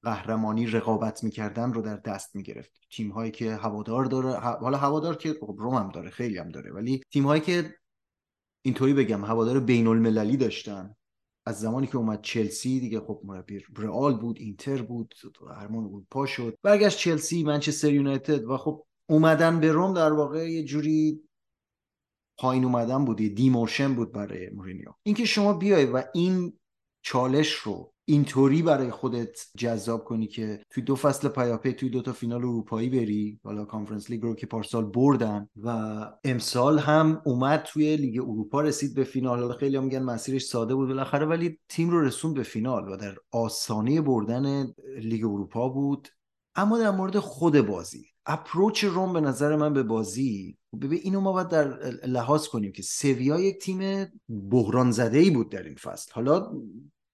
قهرمانی رقابت می‌کردن رو در دست می‌گرفت. تیم هایی که هوادار داره حالا هوادار که خب روم هم داره خیلی هم داره ولی تیم هایی که اینطوری بگم هوادار بین المللی داشتن. از زمانی که اومد چلسی دیگه خب مربی رئال بود اینتر بود قهرمان اروپا شد. برگشت چلسی منچستر یونایتد و خب اومدن به روم در واقع یه جوری پایین اومدن بود demotion بود برای مورینیو. اینکه شما بیای و این چالش رو اینطوری برای خودت جذاب کنی که توی دو فصل پیاپی توی دو تا فینال اروپایی بری حالا Conference League رو که پارسال بردن و امسال هم اومد توی لیگ اروپا رسید به فینال. حالا خیلی میگن مسیرش ساده بود بالاخره ولی تیم رو رسوند به فینال و در آستانه بردن لیگ اروپا بود. اما در مورد خود بازی approach روم به نظر من به بازی ببین اینو ما باید در لحاظ کنیم که سویا یک تیم بحران زده ای بود در این فصل. حالا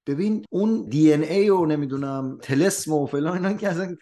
ببین اون دی ان ای و نمی‌دونم طلسم و فلان اینا که اصلا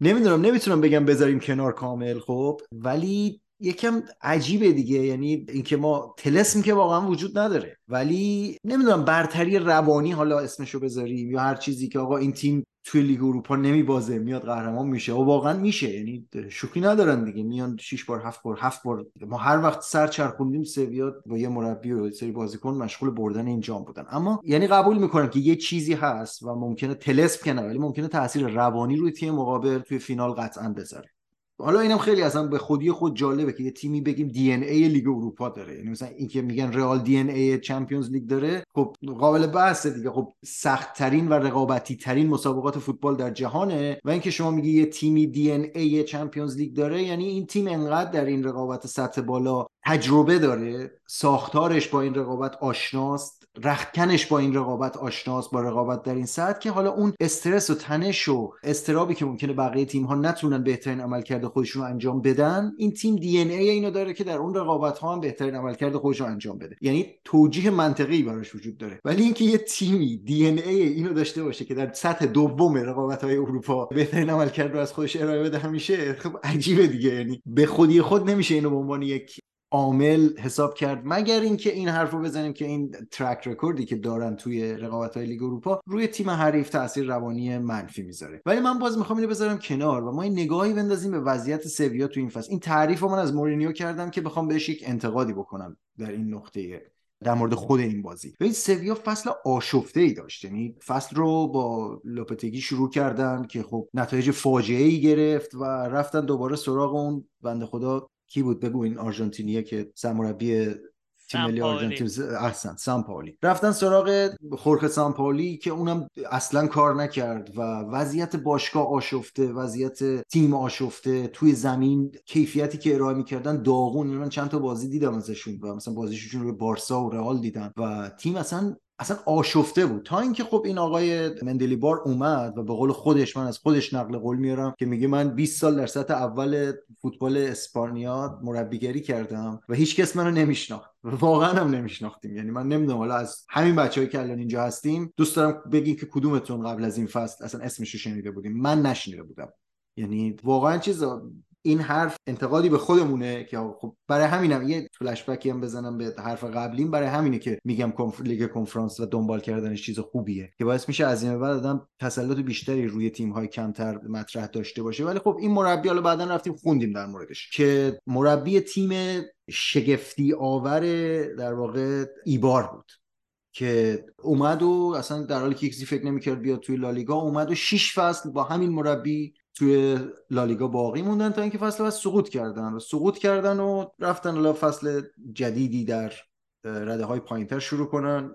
نمی‌دونم نمی‌تونم بگم بذاریم کنار کامل خب. ولی یکم عجیبه دیگه یعنی اینکه ما تلسم که واقعا وجود نداره. ولی نمی‌دونم برتری روانی حالا اسمشو بذاریم یا هر چیزی که آقا این تیم توی لیگ اروپا نمیبازه میاد قهرمان میشه. و واقعا میشه یعنی شوخی ندارن دیگه. میان 6 بار 7 بار 7 بار. ما هر وقت سر چرخوندیم سویا با یه مربی و سری بازیکن مشغول بردن این جام بودن. اما یعنی قبول می‌کنم که یه چیزی هست و ممکنه تلسپ کنه ولی ممکنه تاثیر روانی روی تیم مقابل توی فینال قطعا بذاره. حالا اینم خیلی اصلا به خودی خود جالبه که یه تیمی بگیم دی ان ای لیگ اروپا داره. یعنی مثلا اینکه میگن رئال دی ان ای Champions League داره خب قابل بحثه دیگه. خب سخت ترین و رقابتی ترین مسابقات فوتبال در جهانه و اینکه شما میگی یه تیمی دی ان ای Champions League داره یعنی این تیم انقدر در این رقابت سطح بالا تجربه داره. ساختارش با این رقابت آشناست. رختکنش با این رقابت آشناست با رقابت در این سطح که حالا اون استرس و تنش و اضطرابی که ممکنه بقیه تیم ها نتونن بهترین عملکرد خودشون رو انجام بدن این تیم دی ان ای اینو داره که در اون رقابت ها هم بهترین عملکرد خودش رو انجام بده. یعنی توجیه منطقی براش وجود داره. ولی اینکه یه تیمی دی ان ای اینو داشته باشه که در سطح دوم رقابت های اروپا بهترین عملکرد رو از خودش ارائه بده همیشه خب عجیبه دیگه. یعنی به خودی خود نمیشه اینو به عنوان یک عامل حساب کرد. مگر اینکه این حرف رو بزنیم که این track record ی که دارن توی رقابت های لیگ اروپا روی تیم حریف تاثیر روانی منفی می‌ذاره. ولی من باز می‌خوام اینو بذارم کنار و ما این نگاهی بندازیم به وضعیت سویا تو این فصل. این تعریف رو من از مورینیو کردم که بخوام بهش یک انتقادی بکنم در این نقطه در مورد خود این بازی. این سویا فصل آشفته ای داشت. یعنی فصل رو با لوپتگی شروع کردن که خب نتایج فاجعه ای گرفت و رفتن دوباره سراغ اون. بنده خدا کی بود؟ بگو این آرژانتینیه که سرمربی تیم ملی آرژانتین. احسن سامپاولی. رفتن سراغ خورخ سامپاولی که اونم اصلا کار نکرد و وضعیت باشگاه آشفته وضعیت تیم آشفته توی زمین کیفیتی که ارائه می‌کردن داغون. من چند تا بازی دیدم ازشون و مثلا بازیشون رو بارسا و رئال دیدم و تیم اصلا اصلا آشفته بود. تا اینکه خب این آقای مندلی بار اومد و به قول خودش من از خودش نقل قول میارم که میگه من 20 سال در سطح اول فوتبال اسپانیا مربیگری کردم و هیچ کس منو نمیشناخت. واقعا هم نمیشناختیم. یعنی من نمی‌دونم حالا از همین بچه‌ای که الان اینجا هستیم دوست دارم بگین که کدومتون قبل از این فصل اصلا اسمش رو شنیده بودیم من نشنیده بودم. یعنی واقعا چیز این حرف انتقادی به خودمونه که خب برای همینم یه فلش هم بزنم به حرف قبلیم. برای همینه که میگم کنف... لیگ کنفرانس و دنبال کردنش چیز خوبیه که باعث میشه از این بعد آدم تسلط بیشتری روی تیم های کمتر مطرح داشته باشه. ولی خب این مربی حالا بعدا رفتیم خوندیم در موردش که مربی تیم شگفتی آور در واقع ایبار بود که اومد و اصلا در حالی که کسی فکر نمی‌کرد بیاد توی لالیگا اومد و 6 فصل با همین مربی توی لالیگا باقی موندن تا اینکه فصل بعد سقوط کردن و سقوط کردن و رفتن الا فصل جدیدی در رده های پایینتر شروع کنن.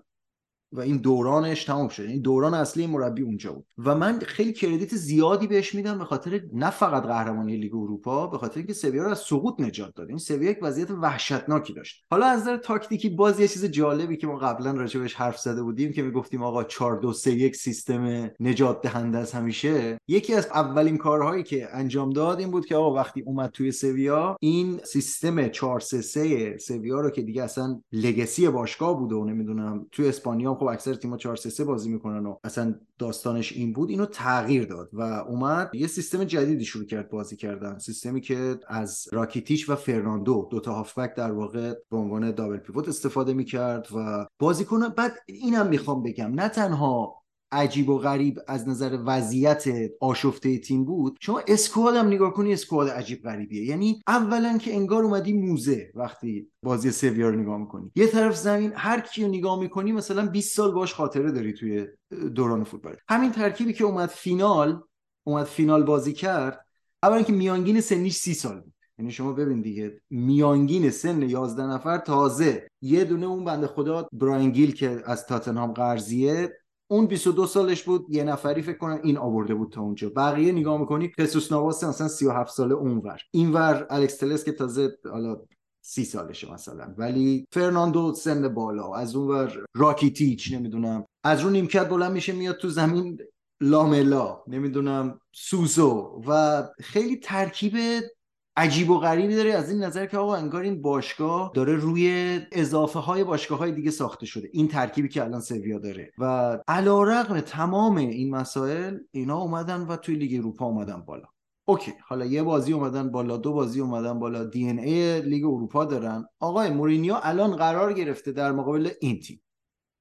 و این دورانش تمام شد. این دوران اصلی مربی اونجا بود. و من خیلی کردیت زیادی بهش میدم به خاطر نه فقط قهرمانی لیگ اروپا به خاطر اینکه سویا رو از سقوط نجات داد. این سویا یک وضعیت وحشتناکی داشت. حالا از نظر تاکتیکی باز یه چیز جالبی که ما قبلا راجع حرف زده بودیم که می‌گفتیم آقا 4 2 3 1 سیستم نجات دهنده از همیشه. یکی از اولین کارهایی که انجام داد این بود که آقا وقتی اومد توی سویا این سیستم 4 3 3 سویا رو که دیگه اصلا لگسی باشگاه بود و نمی‌دونم توی اسپانیا خب اکثر تیم‌ها 4 3 بازی می‌کنن و اصلا داستانش این بود اینو تغییر داد و اومد یه سیستم جدیدی شروع کرد بازی کردن. سیستمی که از راکیتیش و فرناندو دو تا هافبک در واقع به عنوان دابل پیوت استفاده می‌کرد و بازیکن بعد اینم می‌خوام بگم نه تنها عجیب و غریب از نظر وضعیت آشفته تیم بود شما اسکواد هم نگاه کنی اسکواد عجیب غریبیه. یعنی اولا که انگار اومدی موزه وقتی بازی سویا رو نگاه می‌کنی. یه طرف زمین هر کی رو نگاه می‌کنی مثلا 20 سال باش خاطره داری توی دوران فوتبال. همین ترکیبی که اومد فینال اومد فینال بازی کرد اولا که میانگین سنیش سی سال بود. یعنی شما ببین دیگه میانگین سن 11 نفر تازه. یه دونه اون بنده خدا براین که از تاتنهام قرضیه اون 22 سالش بود یه نفری فکر کنم این آورده بود تا اونجا. بقیه نگاه می‌کنی خسوس ناواس مثلا 37 ساله اونور. اینور الکس تلس که تازه حالا سی سالشه مثلا. ولی فرناندو سن بالا از اونور راکیتیچ نمی‌دونم. از رو نیمکت بلند میشه میاد تو زمین لاملا نمی‌دونم سوسو. و خیلی ترکیب عجیب و غریبی داره. از این نظر که آقا انگار این باشگاه داره روی اضافه های باشگاه های دیگه ساخته شده. این ترکیبی که الان سویا داره. و علی رغم تمام این مسائل اینا اومدن و توی لیگ اروپا اومدن بالا. okay حالا یه بازی اومدن بالا دو بازی اومدن بالا. دی ان ای لیگ اروپا دارن. آقای مورینیو الان قرار گرفته در مقابل این تیم.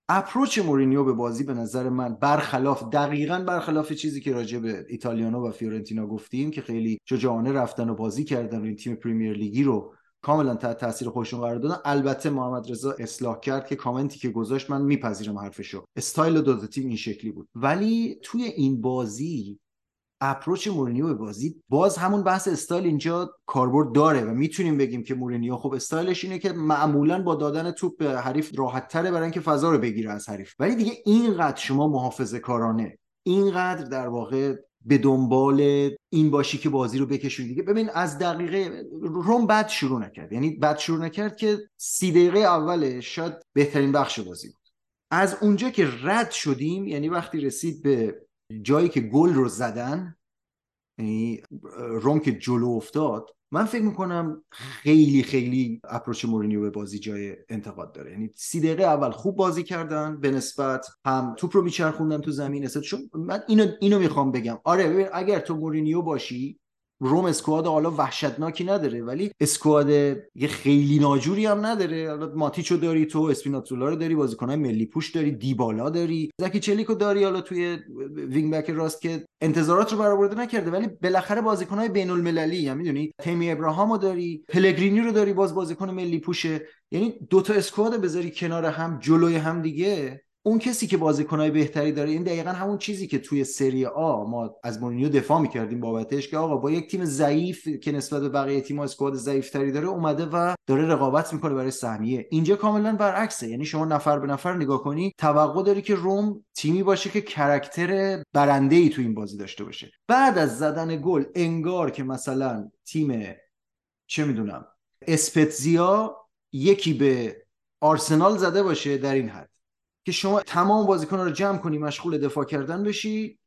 approach مورینیو به بازی به نظر من برخلاف دقیقا برخلاف چیزی که راجع به ایتالیانو و فیورنتینا گفتیم که خیلی شجاعانه رفتن و بازی کردن و این تیم پریمیر لیگی رو کاملا تحت تاثیر خودشون قرار دادن. البته محمد رضا اصلاح کرد که کامنتی که گذاشت من میپذیرم حرفشو. استایل دو تیم این شکلی بود. ولی توی این بازی approach مورینیو به بازی باز همون بحث استایل اینجا کاربرد داره و می‌تونیم بگیم که مورینیو خب استایلش اینه که معمولا با دادن توپ به حریف راحت تره برای اینکه فضا رو بگیره از حریف. ولی دیگه اینقدر شما محافظه کارانه اینقدر در واقع به دنبال این باشی که بازی رو بکشونی دیگه. ببین از دقیقه روم بد شروع نکرد. یعنی بد شروع نکرد که سی دقیقه اولش شاید بهترین بخش بازی بود. از اونجا که رد شدیم یعنی وقتی رسید به جایی که گل رو زدن یعنی روم که جلو افتاد من فکر می‌کنم خیلی خیلی اپروچ مورینیو به بازی جای انتقاد داره. یعنی سی دقیقه اول خوب بازی کردن به نسبت هم توپ رو میچرخوندن تو زمین چون من اینو اینو می‌خوام بگم. آره ببین اگر تو مورینیو باشی روم اسکواد حالا وحشتناکی نداره ولی اسکواد یه خیلی ناجوری هم نداره. حالا ماتیچو داری تو اسپیناتزولا رو داری بازیکنای ملی پوش داری دیبالا داری زکی چلیکو داری حالا توی wing back راست که انتظارات رو برآورده نکرده ولی بالاخره بازیکنای بین المللی هم می‌دونی تمی آبراهامو داری پلگرینی رو داری باز بازیکن ملی پوشه. یعنی دوتا squad بذاری کنار هم جلوی هم دیگه. اون کسی که بازیکنهای بهتری داره این دقیقا همون چیزی که توی سری آ ما از مورینیو دفاع می‌کردیم بابتش که آقا با یک تیم ضعیف که نسبت به بقیه تیم‌ها squad ضعیفتری داره اومده و داره رقابت می‌کنه برای سهمیه. اینجا کاملا برعکسه. یعنی شما نفر به نفر نگاه کنی توقع داری که روم تیمی باشه که character برنده ای تو این بازی داشته باشه. بعد از زدن گل انگار که مثلا تیم چه می‌دونم اسپتزیا یکی به آرسنال زده باشه در این حد. که شما تمام بازیکن رو جمع کنی مشغول دفاع کردن بشی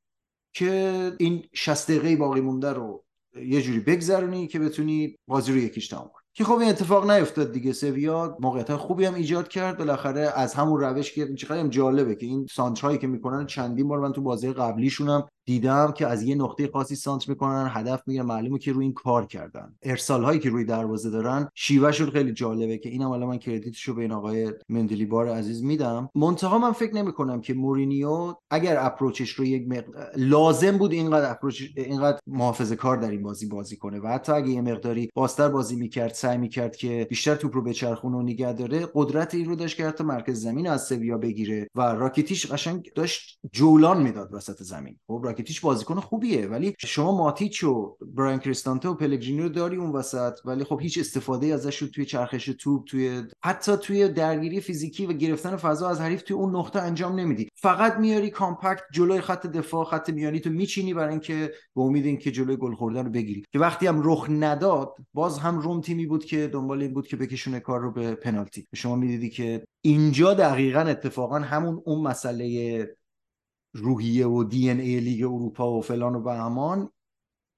که این 60 دقیقه باقی مونده رو یه جوری بگذرونی که بتونی بازی رو یکیش تمام که خب این اتفاق نیفتاد دیگه. سویا موقعیت خوبی هم ایجاد کرد. بالاخره از همون روش که چقدر هم جالبه که این سانترهایی که می‌کنن چندین بار من تو بازی قبلیشونم دیدم که از یه نقطه خاصی سانت می‌کنن هدف می‌گیرن معلومه که روی این کار کردن. ارسال هایی که روی دروازه دارن شیوهشون خیلی جالبه که اینم حالا من کردیتشو به این آقای مندلی بار عزیز میدم. منتها من فکر نمی کنم که مورینیو اگر اپروچش رو یک مقدار لازم بود اینقدر approach اینقدر محافظه کار در این بازی بازی کنه و حتی اگه یه مقداری بازتر بازی می‌کرد سعی می‌کرد که بیشتر توپ رو بچرخونه و نگه داره قدرت این رو داشت که حتی مرکز زمین از سویا بگیره و راکیتیچ قشنگ داشت جولان می‌داد وسط زمین. خب راکیتیچ بازیکن خوبیه ولی شما ماتیچ و براین کریستانته و پلگرینی رو داری اون وسط ولی خب هیچ استفاده ازش توی چرخش توپ توی حتی توی درگیری فیزیکی و گرفتن فضا از حریف توی اون نقطه انجام نمیدی. فقط میاری compact جلوی خط دفاع خط میانی تو میچینی برای اینکه به امید اینکه جلوی گل خوردن رو بگیری. که وقتی هم رخ نداد باز هم روم تیمی بود که دنبال این بود که بکشونه کار رو به پنالتی. شما می‌دیدی که اینجا دقیقا اتفاقا همون اون مسئله روحیه و دی ان ای لیگ اروپا و فلان و بهمان.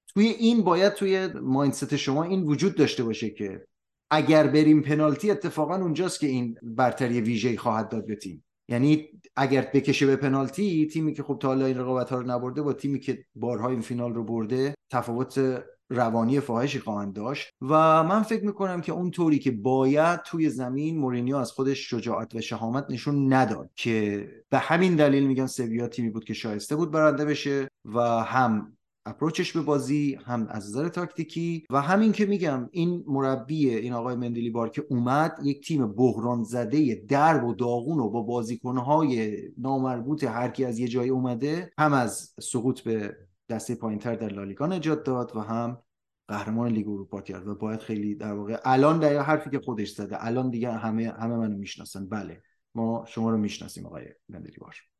توی این باید توی مایندست شما این وجود داشته باشه که اگر بریم پنالتی اتفاقا اونجاست که این برتری ویژه خواهد داد به تیم. یعنی اگر بکشه به پنالتی تیمی که خب تا حالا این رقابت ها رو نبرده با تیمی که بارها این فینال رو برده تفاوت روانی فاحشی خواهند داشت و من فکر می‌کنم که اون طوری که باید توی زمین مورینیو از خودش شجاعت و شهامت نشون نداد که به همین دلیل میگن سویا تیمی بود که شایسته بود برنده بشه و هم اپروچش به بازی هم از نظر تاکتیکی و همین که میگم این مربی این آقای مندلی بار که اومد یک تیم بحران زده درب و داغون و با بازیکنهای نامربوط هر کی از یه جای اومده هم از سقوط به دسته پایینتر در لالیگا نجات داد و هم قهرمان لیگ اروپا کرد و باید خیلی در واقع الان در حرفی که خودش زده الان دیگه همه همه منو می‌شناسن. بله ما شما رو می‌شناسیم آقای بار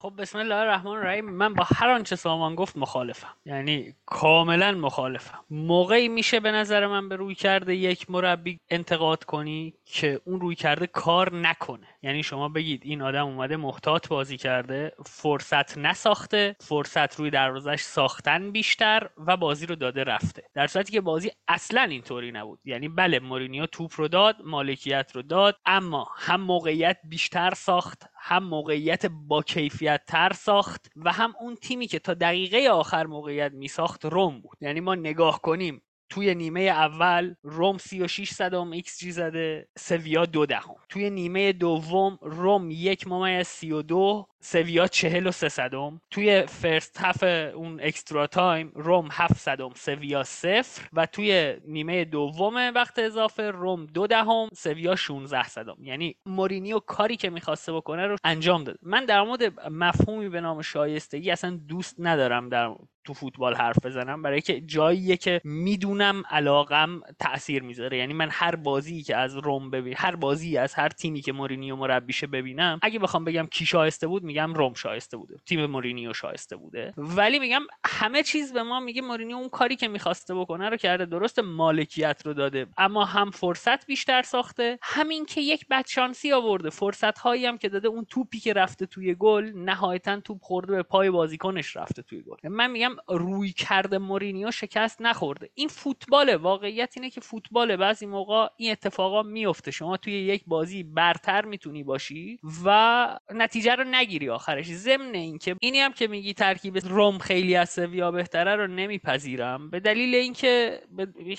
خب بسم الله الرحمن الرحیم. من با هر آنچه سامان گفت مخالفم. یعنی کاملا مخالفم. موقعی میشه به نظر من به روی کرده یک مربی انتقاد کنی که اون روی کرده کار نکنه. یعنی شما بگید این آدم اومده محتاط بازی کرده فرصت نساخته فرصت روی دروازش ساختن بیشتر و بازی رو داده رفته. در صورتی که بازی اصلا اینطوری نبود. یعنی بله مورینیو توپ رو داد مالکیت رو داد اما هم موقعیت بیشتر ساخت هم موقعیت با کیفیت تر ساخت و هم اون تیمی که تا دقیقه آخر موقعیت می ساخت روم بود. یعنی ما نگاه کنیم توی نیمه اول روم 36 صدم XG زده سویا دو دهم. توی نیمه دوم روم یک ممیز 32 سویا چهل و سه صدم. توی first half اون extra time روم هفت صدم سویا صفر. و توی نیمه دوم وقت اضافه روم دو دهم سویا 16 صدم. یعنی مورینیو کاری که می‌خواسته بکنه رو انجام داد. من در مورد مفهومی به نام شایستگی اصلا دوست ندارم در تو فوتبال حرف بزنم. برای که جاییه که می‌دونم علاقم تاثیر می‌ذاره. یعنی من هر بازی که از روم ببین هر بازی از هر تیمی که مورینیو مربیشه ببینم. اگه بخوام بگم کی شایسته بود میگم روم شایسته بوده تیم مورینیو شایسته بوده. ولی میگم همه چیز به ما میگه مورینیو اون کاری که می‌خواسته بکنه رو کرده درست مالکیت رو داده. اما هم فرصت بیشتر ساخته. همین که یک بدشانسی آورده فرصت هایی هم که داده اون توپی که رفته توی گل نهایتا توپ خورده به پای بازیکنش رفته توی گل. من میگم رویکرد مورینیو شکست نخورده. این فوتباله. واقعیت اینه که فوتباله. بعضی موقع این اتفاقا میفته شما توی یک بازی برتر می‌تونی باشی و نتیجه رو نگیری آخرش. ضمن اینکه اینی هم که میگی ترکیب روم خیلی از سویا بهتره رو نمیپذیرم. به دلیل اینکه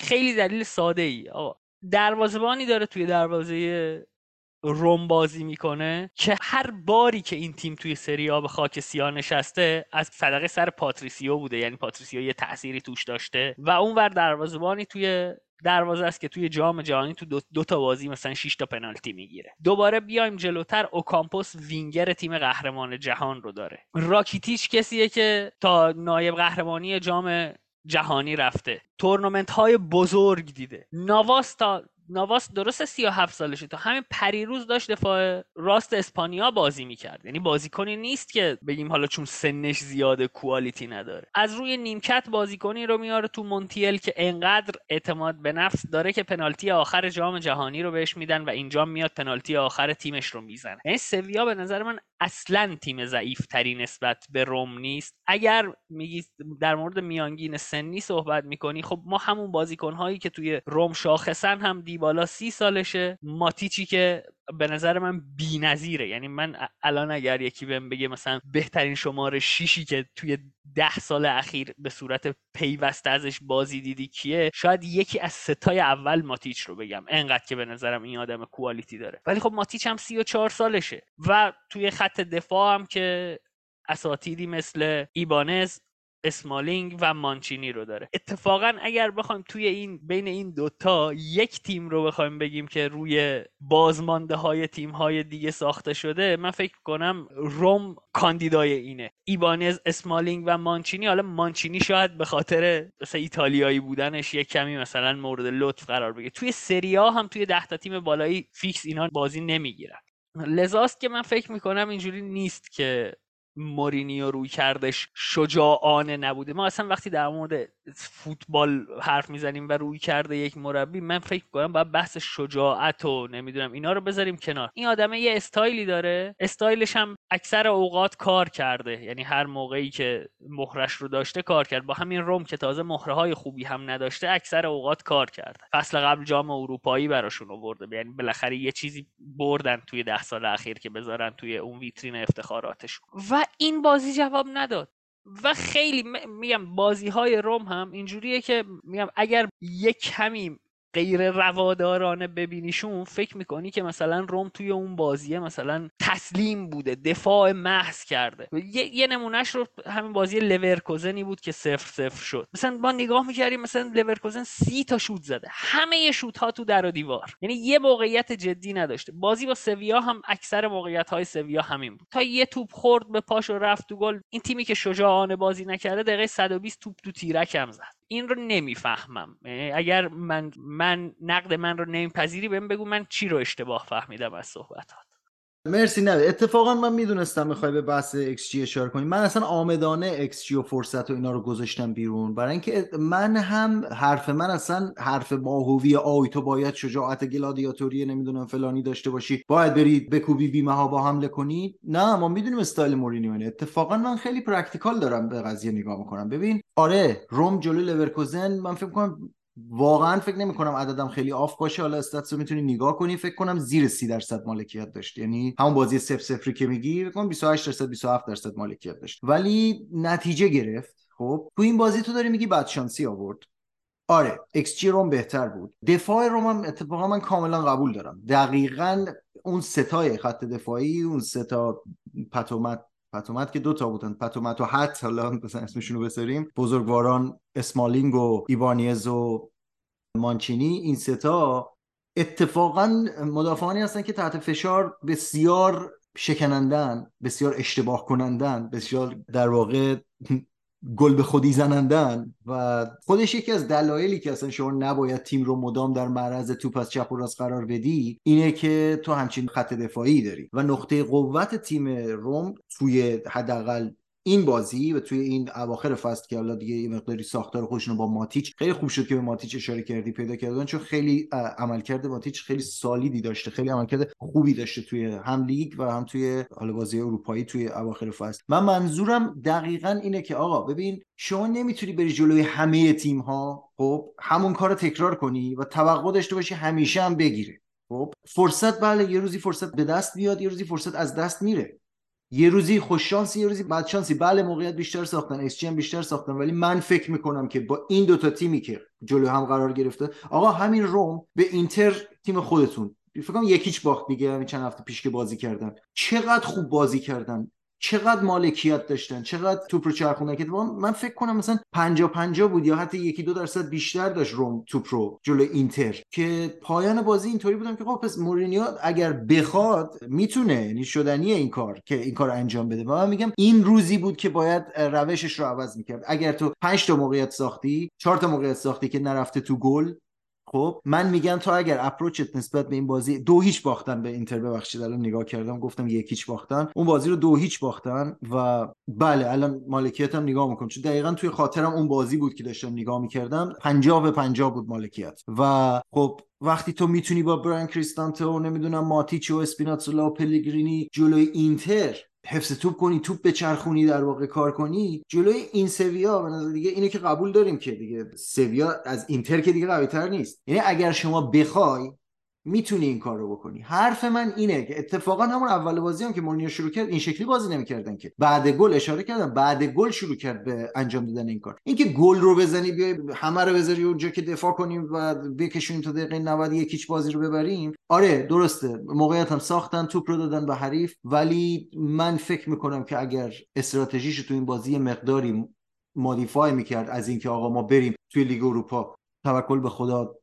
خیلی دلیل ساده ای دروازبانی داره توی دروازه روم بازی می‌کنه که هر باری که این تیم توی سری آ به خاک سیاه نشسته از صدقه سر پاتریسیو بوده. یعنی پاتریسیو یه تأثیری توش داشته و اونور دروازبانی توی دروازه است که توی جام جهانی تو دو, تا بازی مثلا 6 تا پنالتی می‌گیره. دوباره بیایم جلوتر اوکامپوس وینگر تیم قهرمان جهان رو داره. راکیتیچ کسیه که تا نایب قهرمانی جام جهانی رفته. تورنمنت های بزرگ دیده. نواس تا نواس درست 37 سالشه. تا همین پریروز داشت دفاع راست اسپانیا بازی می‌کرد. یعنی بازیکنی نیست که بگیم حالا چون سنش زیاده کوالیتی نداره. از روی نیمکت بازیکنی رو میاره تو مونتیل که انقدر اعتماد به نفس داره که پنالتی آخر جام جهانی رو بهش میدن و اینجا میاد پنالتی آخر تیمش رو می‌زنه. یعنی سویا به نظر من اصلا تیم ضعیف تری نسبت به روم نیست. اگر میگی در مورد میانگین سنی صحبت می‌کنی خب ما همون بازیکن هایی که توی روم شاخصن هم دیبالا سی سالشه. ماتیچی که به نظر من نظیره یعنی من الان اگر یکی بهم بگه مثلا بهترین شماره شیشی که توی ده سال اخیر به صورت پیوسته ازش بازی دیدی کیه شاید یکی از ستای اول ماتیچ رو بگم. انقدر که به نظرم این آدم کوالیتی داره. ولی خب ماتیچ هم سی و چهار سالشه. و توی خط دفاع هم که اساتیدی مثل ایبانز اسمالینگ و مانچینی رو داره. اتفاقا اگر بخوایم توی این بین این دوتا یک تیم رو بخوایم بگیم که روی بازمانده های تیم های دیگه ساخته شده من فکر کنم روم کاندیدای اینه. ایبانز اسمالینگ و مانچینی. حالا مانچینی شاید به خاطر مثلا ایتالیایی بودنش یک کمی مثلا مورد لطف قرار بگیره. توی سری آ هم توی ده تا تیم بالایی فیکس اینا بازی نمی‌گیرن. لذاست که من فکر می‌کنم اینجوری نیست که مورینیو روی کردش شجاعانه نبوده. ما اصلا وقتی در مورد فوتبال حرف می‌زنیم و روی کرده یک مربی من فکر کنم باید بحث شجاعت و نمی‌دونم. اینا رو بذاریم کنار. این آدمه یه استایلی داره. استایلش هم اکثر اوقات کار کرده. یعنی هر موقعی که مهرش رو داشته کار کرد. با همین روم که تازه مهره های خوبی هم نداشته اکثر اوقات کار کرده. فصل قبل جام اروپایی براشون آورده. یعنی بالاخره یه چیزی بردن توی ده سال اخیر که بذارن توی اون ویترین افتخاراتشون. و این بازی جواب نداد. و خیلی میگم بازی های روم هم اینجوریه که میگم اگر یک کمی غیر روادارانه ببینیشون فکر می‌کنی که مثلا روم توی اون بازیه مثلا تسلیم بوده دفاع محض کرده. یه, یه نمونهش رو همین بازی لورکوزنی بود که صفر صفر شد. مثلا ما نگاه می‌کردیم مثلا لورکوزن سی تا شوت زده. همه شوت ها تو در و دیوار. یعنی یه موقعیت جدی نداشته. بازی با سویا هم اکثر موقعیت های سویا همین بود. تا یه توپ خورد به پاش و رفت تو گل. این تیمی که شجاعانه بازی نکرده دقیقه 120 توپ تو تیرک هم زد. این رو نمی‌فهمم. اگر من من نقد من رو نمیپذیری بهم بگو من چی رو اشتباه فهمیدم از صحبتات. مرسی نه اتفاقا من می‌دونستم می‌خوای به بحث XG اشاره کنی. من اصلا عامدانه XG و فرصت و اینا رو گذاشتم بیرون. برای اینکه من هم حرف من اصلا حرف ماهوی آی تو باید شجاعت گلادیاتوری نمی‌دونم فلانی داشته باشی باید برید بکوبی بیمه ها با حمله کنی. نه ما می‌دونیم استایل مورینیو اینه. اتفاقا من خیلی practical دارم به قضیه نگاه می‌کنم. ببین آره روم جلو لورکوزن من فکر کنم واقعا فکر نمی کنم عددم خیلی off باشه. حالا stats رو می‌تونی نگاه کنی فکر کنم زیر 30 درصد مالکیت داشت. یعنی همون بازی 0 0 که میگی فکر کنم 28 درصد 27 درصد مالکیت داشت. ولی نتیجه گرفت. خب تو این بازی تو داری میگی بدشانسی آورد. آره XG روم بهتر بود. دفاع روم هم اتفاقا من کاملا قبول دارم. دقیقا اون ستای خط دفاعی اون ستا پتومت پتومت که دو تا بودن پت و مت و حت حالا مثلا اسمشون رو بذاریم بزرگواران اسمالینگ و ایبانیز و مانچینی این ستا اتفاقا مدافعانی هستن که تحت فشار بسیار شکنندن بسیار اشتباه کنندن بسیار در واقع گل به خودی زنندن و خودش یکی از دلایلی که اصلا شما نباید تیم رو مدام در معرض توپ از چپ و راست قرار بدی اینه که تو همچین خط دفاعی داری. و نقطه قوت تیم روم توی حداقل این بازی و توی این اواخر فصل که حالا دیگه یه مقداری ساختار خودشون با ماتیچ خیلی خوب شد که به ماتیچ اشاره کردی پیدا کردن چون خیلی عملکرد ماتیچ خیلی سالیدی داشته خیلی عملکرد خوبی داشته توی هم لیگ و هم توی حالا بازی اروپایی توی اواخر فصل. من منظورم دقیقا اینه که آقا ببین شما نمی‌تونی بری جلوی همه تیم ها خب همون کار تکرار کنی و توقع داشته باشی همیشه هم بگیره. خب فرصت بله یه روزی فرصت به دست بیاد یه روزی فرصت از دست میره. یه روزی خوش شانسی یه روزی بد شانسی. بله موقعیت بیشتر ساختن اس هم بیشتر ساختن ولی من فکر می‌کنم که با این دوتا تیمی که جلو هم قرار گرفته آقا همین روم به اینتر تیم خودتون فکر کنم یکیچ باخت دیگه همین چند هفته پیش که بازی کردن. چقدر خوب بازی کردن. چقدر مالکیت داشتن چقدر توپ رو چرخوندن که من فکر کنم مثلا 50 50 بود یا حتی یکی دو درصد بیشتر داشت روم توپ رو جلو اینتر که پایان بازی اینطوری بودم که خب پس مورینیو اگر بخواد می‌تونه یعنی شدنی این کار که این کار انجام بده. و من میگم این روزی بود که باید روشش رو عوض می‌کرد. اگر تو 5 تا موقعیت ساختی 4 تا موقعیت ساختی که نرفته تو گل خب من میگم تا اگر اپروچت نسبت به این بازی دو هیچ باختن به اینتر ببخشید الان نگاه کردم گفتم یک هیچ باختن. اون بازی رو دو هیچ باختن و بله الان مالکیتم نگاه می‌کنم چون دقیقا توی خاطرم اون بازی بود که داشتم نگاه می‌کردم. 50 به 50 بود مالکیت. و خب وقتی تو می‌تونی با بران کریستانته و نمی‌دونم ماتیچ و اسپیناتزولا و پلگرینی جلوی اینتر حفظ توپ کنی توپ به چرخونی در واقع کار کنی جلوی این سویا به نظر دیگه اینو که قبول داریم که دیگه سویا از اینتر که دیگه قوی تر نیست. یعنی اگر شما بخوای می‌تونی این کار رو بکنی. حرف من اینه که اتفاقا همون اول بازی هم که مورینیو شروع کرد این شکلی بازی نمی‌کردن که. بعد گل اشاره کردم بعد گل شروع کرد به انجام دادن این کار. اینکه گل رو بزنی بیای همه رو بذاری اونجا که دفاع کنیم و بکشونیم تا دقیقه 90 یکیچ بازی رو ببریم. آره درسته. موقعیت هم ساختن توپ رو دادن به حریف. ولی من فکر می‌کنم که اگر استراتژیش تو این بازی مقداری مودیفای می‌کرد از اینکه آقا ما بریم توی لیگ اروپا توکل به خدا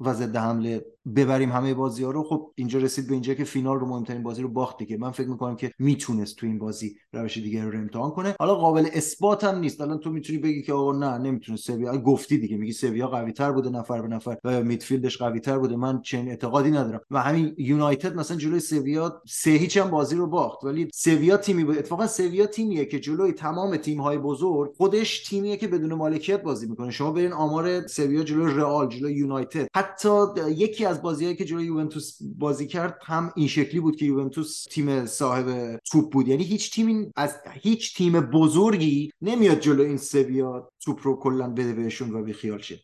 و ضد حمله ببریم همه بازی ها رو خب اینجا رسید به اینجا که فینال رو مهمترین بازی رو باخت دیگه من فکر می‌کنم که می‌تونست تو این بازی روش دیگه رو امتحان کنه. حالا قابل اثبات هم نیست. الان تو می‌تونی بگی که آقا نه نمی‌تونه سویا. گفتی دیگه میگی سویا قوی تر بوده نفر به نفر و میدفیلدش قوی تر بوده. من چنین اعتقادی ندارم. و همین یونایتد مثلا جلوی سویا سه هیچ هم بازی رو باخت. ولی سویا تیمی بود. اتفاقا سویا تیمیه که جلوی تمام تیم های بزرگ خودش تیمیه که بدون مالکیت بازی می‌کنه. شما برین آمار سویا جلوی رئال جلوی یونایتد. حتی یکی بازیهایی که جلوی یوونتوس بازی کرد هم این شکلی بود که یوونتوس تیم صاحب توپ بود. یعنی هیچ تیم از هیچ تیم بزرگی نمیاد جلو این سویا توپ رو کلا بده بهشون و بیخیال شه.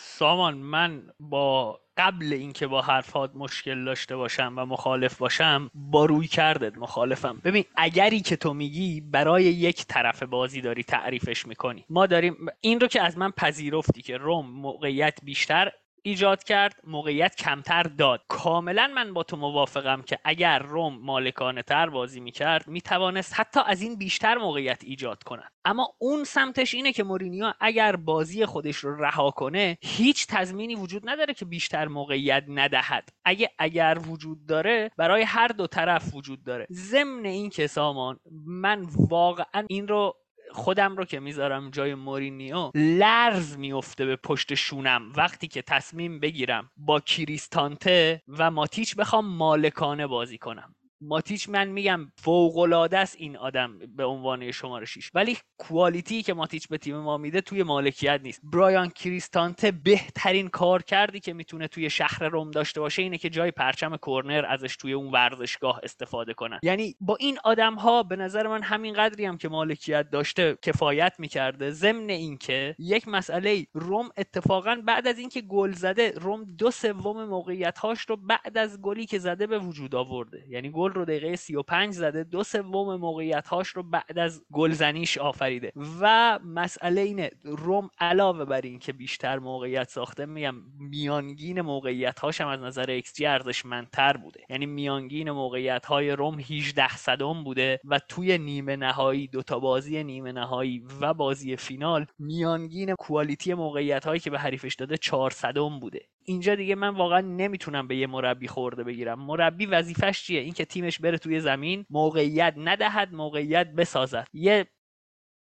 سامان من با قبل اینکه با حرفات مشکل داشته باشم و مخالف باشم با روی کردت مخالفم. ببین اگری که تو میگی برای یک طرف بازی داری تعریفش می‌کنی. ما داریم این رو که از من پذیرفتی که روم موقعیت بیشتر ایجاد کرد موقعیت کمتر داد. کاملا من با تو موافقم که اگر روم مالکانه تر بازی می‌کرد می‌توانست حتی از این بیشتر موقعیت ایجاد کند. اما اون سمتش اینه که مورینیو اگر بازی خودش رو رها کنه هیچ تضمینی وجود نداره که بیشتر موقعیت ندهد. اگه اگر وجود داره برای هر دو طرف وجود داره. ضمن این که سامان من واقعا این رو خودم رو که می‌ذارم جای مورینیو لرز میفته به پشت شونم. وقتی که تصمیم بگیرم با کریستانته و ماتیچ بخوام مالکانه بازی کنم. ماتیچ من میگم فوق العاده است این آدم به عنوان شماره 6 ولی کوالیتی که ماتیچ به تیم ما میده توی مالکیت نیست. برایان کریستانته بهترین کار کردی که می‌تونه توی شهر روم داشته باشه اینه که جای پرچم کرنر ازش توی اون ورزشگاه استفاده کنن یعنی با این آدم ها به نظر من همین قدری هم که مالکیت داشته کفایت می‌کرده. ضمن اینکه یک مسئله روم اتفاقا بعد از اینکه گل زده روم دو سوم موقعیت هاش رو بعد از گلی که زده به وجود آورده. یعنی گل رو دقیقه 35 زده دو سوم موقعیت هاش رو بعد از گلزنیش آفریده. و مسئله اینه روم علاوه بر این که بیشتر موقعیت ساخته میگم میانگین موقعیت هاش هم از نظر XG ارزشمندتر بوده. یعنی میانگین موقعیت های روم 18 صدم بوده و توی نیمه نهایی دوتا بازی نیمه نهایی و بازی فینال میانگین quality موقعیت هایی که به حریفش داده 4 صدم بوده. اینجا دیگه من واقعا نمی‌تونم به یه مربی خورده بگیرم. مربی وظیفش چیه؟ اینکه تیمش بره توی زمین موقعیت ندهد موقعیت بسازد. یه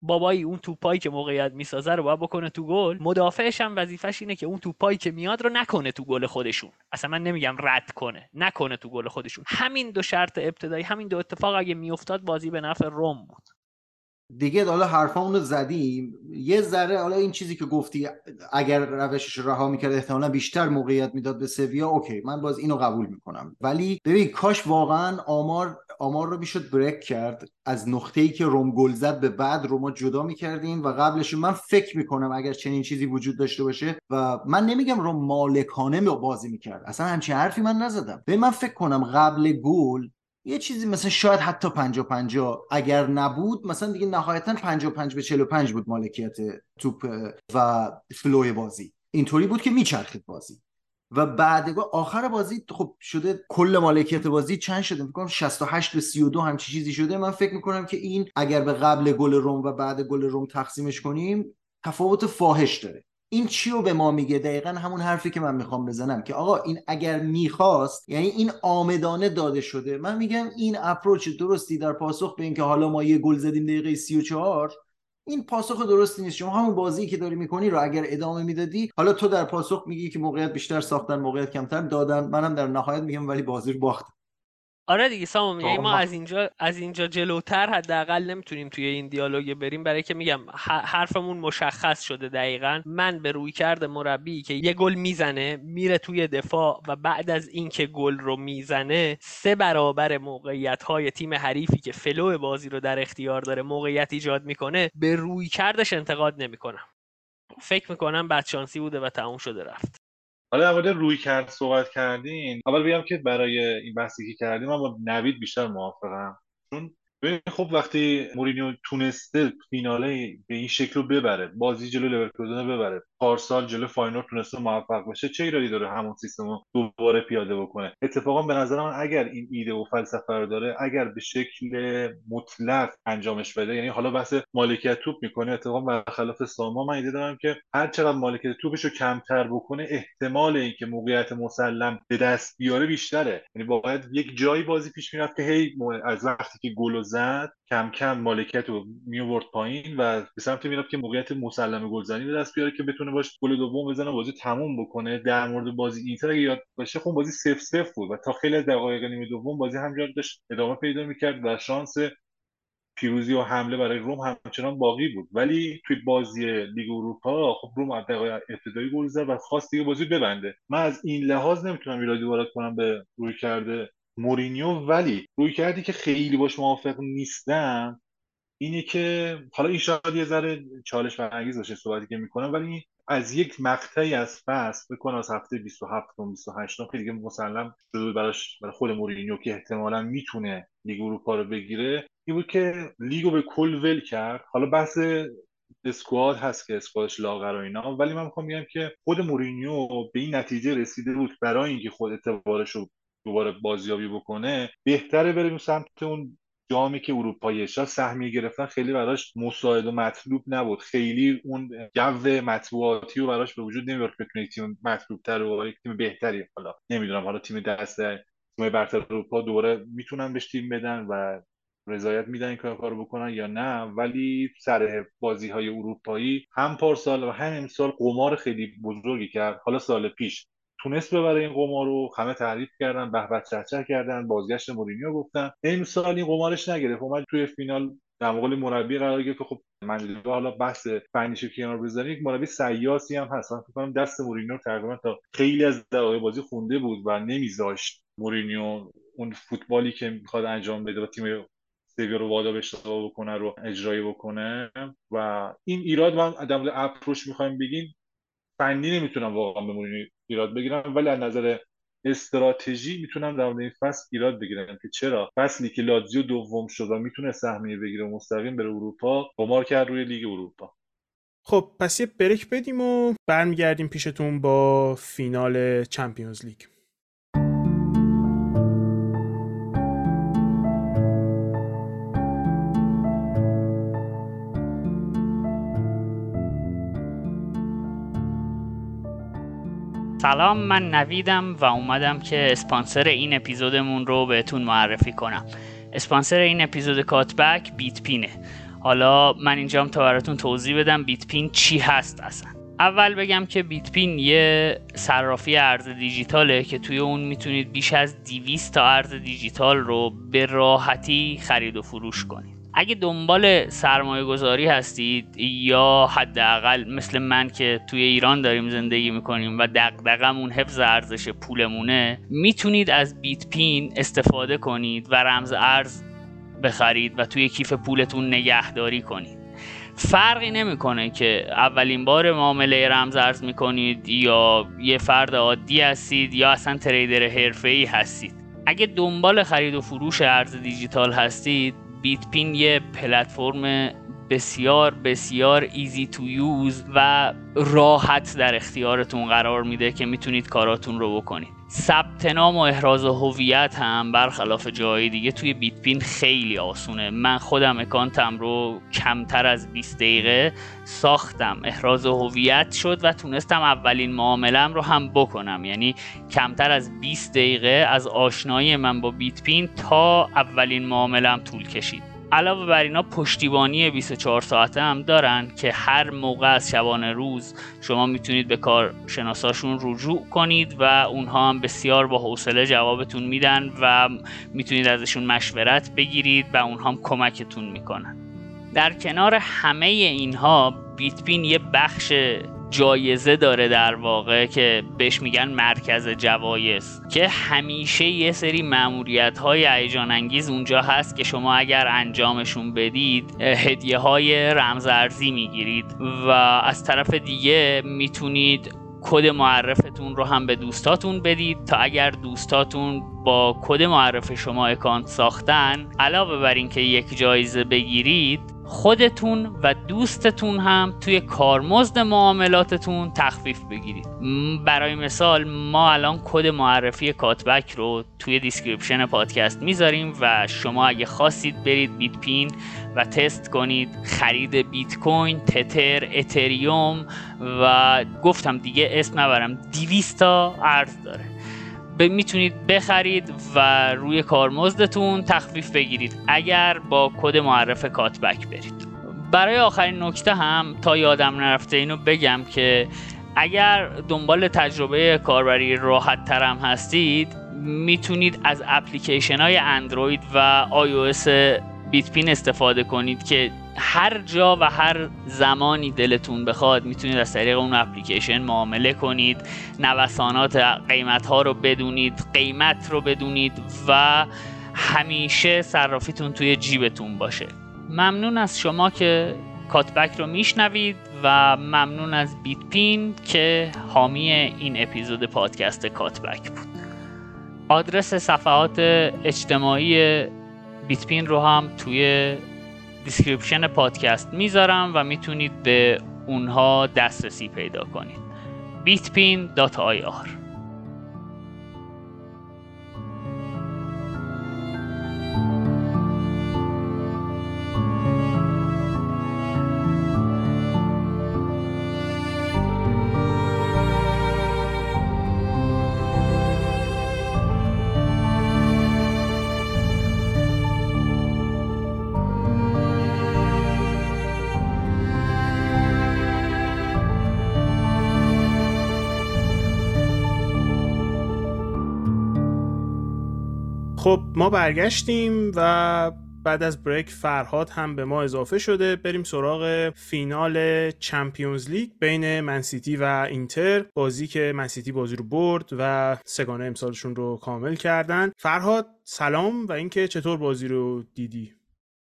بابایی اون توپایی که موقعیت می‌سازه رو باید بکنه تو گل. مدافعش هم وظیفش اینه که اون توپایی که میاد رو نکنه تو گل خودشون. اصلا من نمیگم رد کنه نکنه تو گل خودشون. همین دو شرط ابتدایی همین دو اتفاق اگه میافتاد بازی به نفع روم بود. دیگه حالا حرفامون زدیم. یه ذره حالا این چیزی که گفتی اگر روشش رها می‌کرد احتمالا بیشتر موقعیت می‌داد به سویا اوکی من باز اینو قبول می‌کنم. ولی ببین کاش واقعا آمار آمار رو می‌شد بریک کرد. از نقطه ای که روم گل زد به بعد روما جدا می‌کردیم و قبلش من فکر می‌کنم اگر چنین چیزی وجود داشته باشه و من نمیگم روم مالکانه بازی می‌کرد. اصلا همچین حرفی من نزدم. به من فکر کنم قبل گل یه چیزی مثلا شاید حتی 50 50 اگر نبود مثلا دیگه نهایتا 55 به 45 بود مالکیت توپ و فلوی بازی. اینطوری بود که میچرخید بازی. و بعدگاه آخر بازی خب شده کل مالکیت بازی چند شده؟ فکر 68 به 32 همچی چیزی شده. من فکر می‌کنم که این اگر به قبل گل روم و بعد گل روم تقسیمش کنیم تفاوت فاحش داره. این چی رو به ما میگه؟ دقیقا همون حرفی که من می‌خوام بزنم که آقا این اگر می‌خواست یعنی این آمدانه داده شده. من میگم این اپروچ درستی در پاسخ به اینکه حالا ما یه گل زدیم دقیقه 34 این پاسخ درستی نیست. شما همون بازی که داری می‌کنی رو اگر ادامه می‌دادی حالا تو در پاسخ میگی که موقعیت بیشتر ساختن موقعیت کمتر دادن. منم در نهایت میگم ولی بازی رو باختن. آره دیگه سامان یعنی ما از اینجا از اینجا جلوتر حداقل نمی‌تونیم توی این دیالوگ بریم. برای که میگم حرفمون مشخص شده دقیقا. من به روی کرده مربی که یه گل می‌زنه میره توی دفاع و بعد از اینکه گل رو می‌زنه سه برابر موقعیت های تیم حریفی که فلو بازی رو در اختیار داره موقعیت ایجاد می‌کنه به روی کردش انتقاد نمی‌کنم. فکر می‌کنم بدشانسی بوده و تموم شده رفت. حالا در مورد رویکرد صحبت کردین اول بگم که برای این بحثی که کردیم من با نوید بیشتر موافقم. چون خب وقتی مورینیو تونسته فیناله به این شکل رو ببره بازی جلو لورکوزن ببره پارسال جلو فاینور تونسته موفق بشه چه ایرادی داره همون سیستم رو دوباره پیاده بکنه؟ اتفاقا به نظر من اگر این ایده و فلسفه رو داره اگر به شکل مطلق انجامش بده یعنی حالا بحث مالکیت توپ می‌کنه اتفاقا برخلاف ساما من عقیده دارم که هر چقدر مالکیت توپش رو کمتر بکنه احتمال اینکه موقعیت مسلم به دست بیاره بیشتره. یعنی باید یک جایی بازی پیش می‌رفت که هی از وقتی که گل زد کم کم مالکیت رو میورد پایین و به سمت می‌رفت که موقعیت مسلم گلزنی به دست بیاره که بتونه باش گل دوم بزنه بازی تموم بکنه. در مورد بازی اینتر اگه یاد باشه خب بازی سف سف بود و تا خیلی دقایق نیمه دوم بازی همجور داشت ادامه پیدا می‌کرد و شانس پیروزی و حمله برای روم همچنان باقی بود. ولی توی بازی لیگ اروپا خب روم از دقایق ابتدایی گل زد و خواست دیگه بازی ببنده. من از این لحاظ نمی‌تونم ایرادی وارد کنم به روی کرده مورینیو ولی رویکردی که خیلی باش موافق نیستم اینه که حالا این شاید یه ذره چالش برانگیز باشه صحبتی که می‌کنم ولی از یک مقطعی از فصل بکن از هفته 27 تا 28 که دیگه مسلم شده براش برای خود مورینیو که احتمالا می‌تونه لیگ اروپا رو بگیره این بود که لیگو به کل ول کرد. حالا بحث squad هست که squad ش لاغر و اینا ولی من می‌خوام بگم که خود مورینیو به این نتیجه رسیده بود برای اینکه خود اعتبارش رو دوباره بازیابی بکنه بهتره بریم سمت اون جامی که اروپایی شاید سهمیه گرفتن خیلی براش مساعد و مطلوب نبود. خیلی اون جو مطبوعاتی رو براش به وجود نمیاد که بتونه تیم مطلوب تر و تیم بهتری حالا نمی‌دونم حالا تیم دسته تیم برتر اروپا دوباره می‌تونن بهش تیم بدن و رضایت میدن این کار بکنن یا نه. ولی سر بازی های اروپایی هم پارسال و هم امسال قمار خیلی بزرگی کرد. حالا سال پیش تونست ببره این قمار رو همه تعریف کردن به به چهچه کردن بازگشت مورینیو گفتن. امسال این قمارش نگرفت. اومد توی فینال در مقابل مربی قرار گرفت خب من حالا بحث فنیش کنار بزنیم یک مربی سیاسی هم هست. من فکر کنم دست مورینیو تقریبا تا خیلی از دقایق بازی خونده بود و نمیذاشت مورینیو اون فوتبالی که می‌خواد انجام بده و تیم سویا رو وادار به اشتباه بکنه رو اجرایی بکنه. و این ایراد من در approach می‌خوایم بگیم فنی نمی‌تونم واقعا به مورینیو ایراد بگیرم ولی از نظر استراتژی می‌تونم در مورد این فصل ایراد بگیرم که چرا؟ فصلی که لاتزیو دوم شد و می‌تونه سهمیه بگیره مستقیم بره اروپا قمار کرد روی لیگ اروپا. خب پس یه بریک بدیم و برمیگردیم پیشتون با فینال چمپیونز لیگ. سلام من نویدم و اومدم که اسپانسر این اپیزودمون رو بهتون معرفی کنم. اسپانسر این اپیزود کاتبک بیت پینه حالا من اینجام تا براتون توضیح بدم بیت پین چی هست اصلا. اول بگم که بیت پین یه صرافی ارز دیجیتاله که توی اون می‌تونید بیش از 200 تا ارز دیجیتال رو به راحتی خرید و فروش کنید. اگه دنبال سرمایه گذاری هستید یا حداقل مثل من که توی ایران داریم زندگی می‌کنیم و دقدقمون حفظ ارزش پولمونه می‌تونید از بیت پین استفاده کنید و رمز ارز بخرید و توی کیف پولتون نگهداری کنید. فرقی نمی‌کنه که اولین بار معامله رمز ارز می‌کنید یا یه فرد عادی هستید یا اصلا تریدر حرفه‌ای هستید. اگه دنبال خرید و فروش ارز دیجیتال هستید بیت پین یه پلتفرم بسیار بسیار ایزی تو یوز و راحت در اختیارتون قرار میده که می‌تونید کاراتون رو بکنید. ثبت نام و احراز هویت هم برخلاف جای دیگه توی بیت پین خیلی آسونه. من خودم اکانتم رو کمتر از 20 دقیقه ساختم. احراز هویت شد و تونستم اولین معاملم رو هم بکنم. یعنی کمتر از 20 دقیقه از آشنایی من با بیت پین تا اولین معاملم طول کشید. علاوه بر اینا پشتیبانی 24 ساعته هم دارن که هر موقع از شبانه روز شما می‌تونید به کارشناساشون رجوع کنید و اونها هم بسیار با حوصله جوابتون میدن و می‌تونید ازشون مشورت بگیرید و اونها هم کمکتون می‌کنن. در کنار همه اینها بیت‌پین یه بخش جایزه داره در واقع که بهش میگن مرکز جوایز که همیشه یه سری مأموریت های هیجان انگیز اونجا هست که شما اگر انجامشون بدید هدیه های رمزارزی می‌گیرید و از طرف دیگه می‌تونید کد معرفتون رو هم به دوستاتون بدید تا اگر دوستاتون با کد معرف شما اکانت ساختن علاوه بر اینکه یک جایزه بگیرید خودتون و دوستتون هم توی کارمزد معاملاتتون تخفیف بگیرید. برای مثال ما الان کد معرفی کاتبک رو توی دیسکریپشن پادکست می‌ذاریم و شما اگه خواستید برید بیت پین و تست کنید خرید بیت کوین تتر اتریوم و گفتم دیگه اسم نبرم 200 تا ارز داره. می‌تونید بخرید و روی کارمزدتون تخفیف بگیرید اگر با کد معرف کاتبک برید. برای آخرین نکته هم تا یادم نرفته اینو بگم که اگر دنبال تجربه کاربری راحت ترم هستید می‌تونید از اپلیکیشن های اندروید و اس بیتپین استفاده کنید که هر جا و هر زمانی دلتون بخواد می‌تونید از طریق اون اپلیکیشن معامله کنید نوسانات قیمت ها رو بدونید قیمت رو بدونید و همیشه صرافیتون توی جیبتون باشه. ممنون از شما که کاتبک رو میشنوید و ممنون از بیت پین که حامی این اپیزود پادکست کاتبک بود. آدرس صفحات اجتماعی بیت‌پین رو هم توی دیسکریپشن پادکست می‌ذارم و می‌تونید به اونها دسترسی پیدا کنید. bitpin.ir خب ما برگشتیم و بعد از بریک فرهاد هم به ما اضافه شده. بریم سراغ فینال چمپیونز لیگ بین منسیتی و اینتر. بازی که منسیتی بازی رو برد و سگانه امسالشون رو کامل کردن. فرهاد سلام و اینکه چطور بازی رو دیدی؟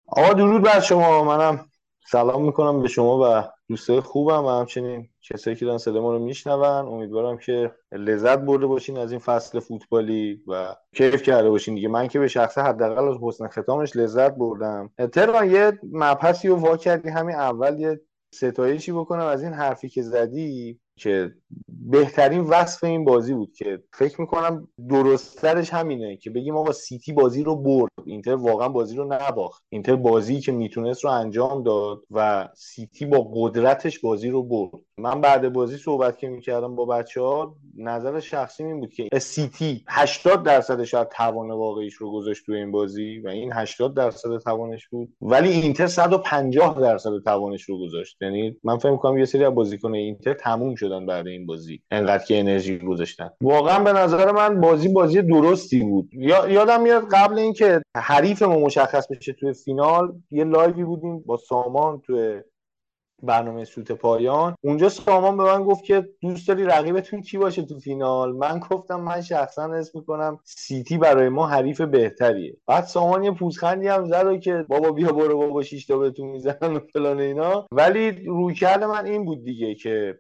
آقا درود بر شما. منم سلام می‌کنم به شما و دوستای خوبم و همچنین کسایی که دارن صدا ما رو میشنون امیدوارم که لذت برده باشین از این فصل فوتبالی و کیف کرده باشین دیگه. من که به شخص حداقل از حسن ختامش لذت بردم. تهران یه مبحثی رو وا کردی همین اول یه ستایشی بکنم از این حرفی که زدی که بهترین وصف این بازی بود که فکر می‌کنم درستترش همینه که بگیم آقا سیتی بازی رو برد. اینتر واقعا بازی رو نباخت. اینتر بازی که می‌تونست رو انجام داد و سیتی با قدرتش بازی رو برد. من بعد بازی صحبت که می‌کردم با بچه ها نظر شخصی این بود که سیتی 80 درصد شاید توان واقعیش رو گذاشت تو این بازی و این 80 درصد توانش بود. ولی اینتر 150 درصد توانش رو گذاشت. یعنی من فکر می‌کنم یه سری از بازیکن اینتر تموم شدن بعد این بازی. انقدر که انرژی گذاشتن. واقعا به نظر من بازی بازی درستی بود. یا یادم میاد قبل اینکه حریفمون مشخص بشه توی فینال یه لایوی بودیم با سامان توی برنامه سوت پایان. اونجا سامان به من گفت که دوست داری رقیبتون کی باشه تو فینال؟ من گفتم من شخصا اسم می‌کنم سیتی برای ما حریف بهتریه. بعد سامان یه پوزخندی هم زد که بابا بیا برو بابا شیش تا بهتون می‌زنن و فلان اینا. ولی رویکرد من این بود دیگه که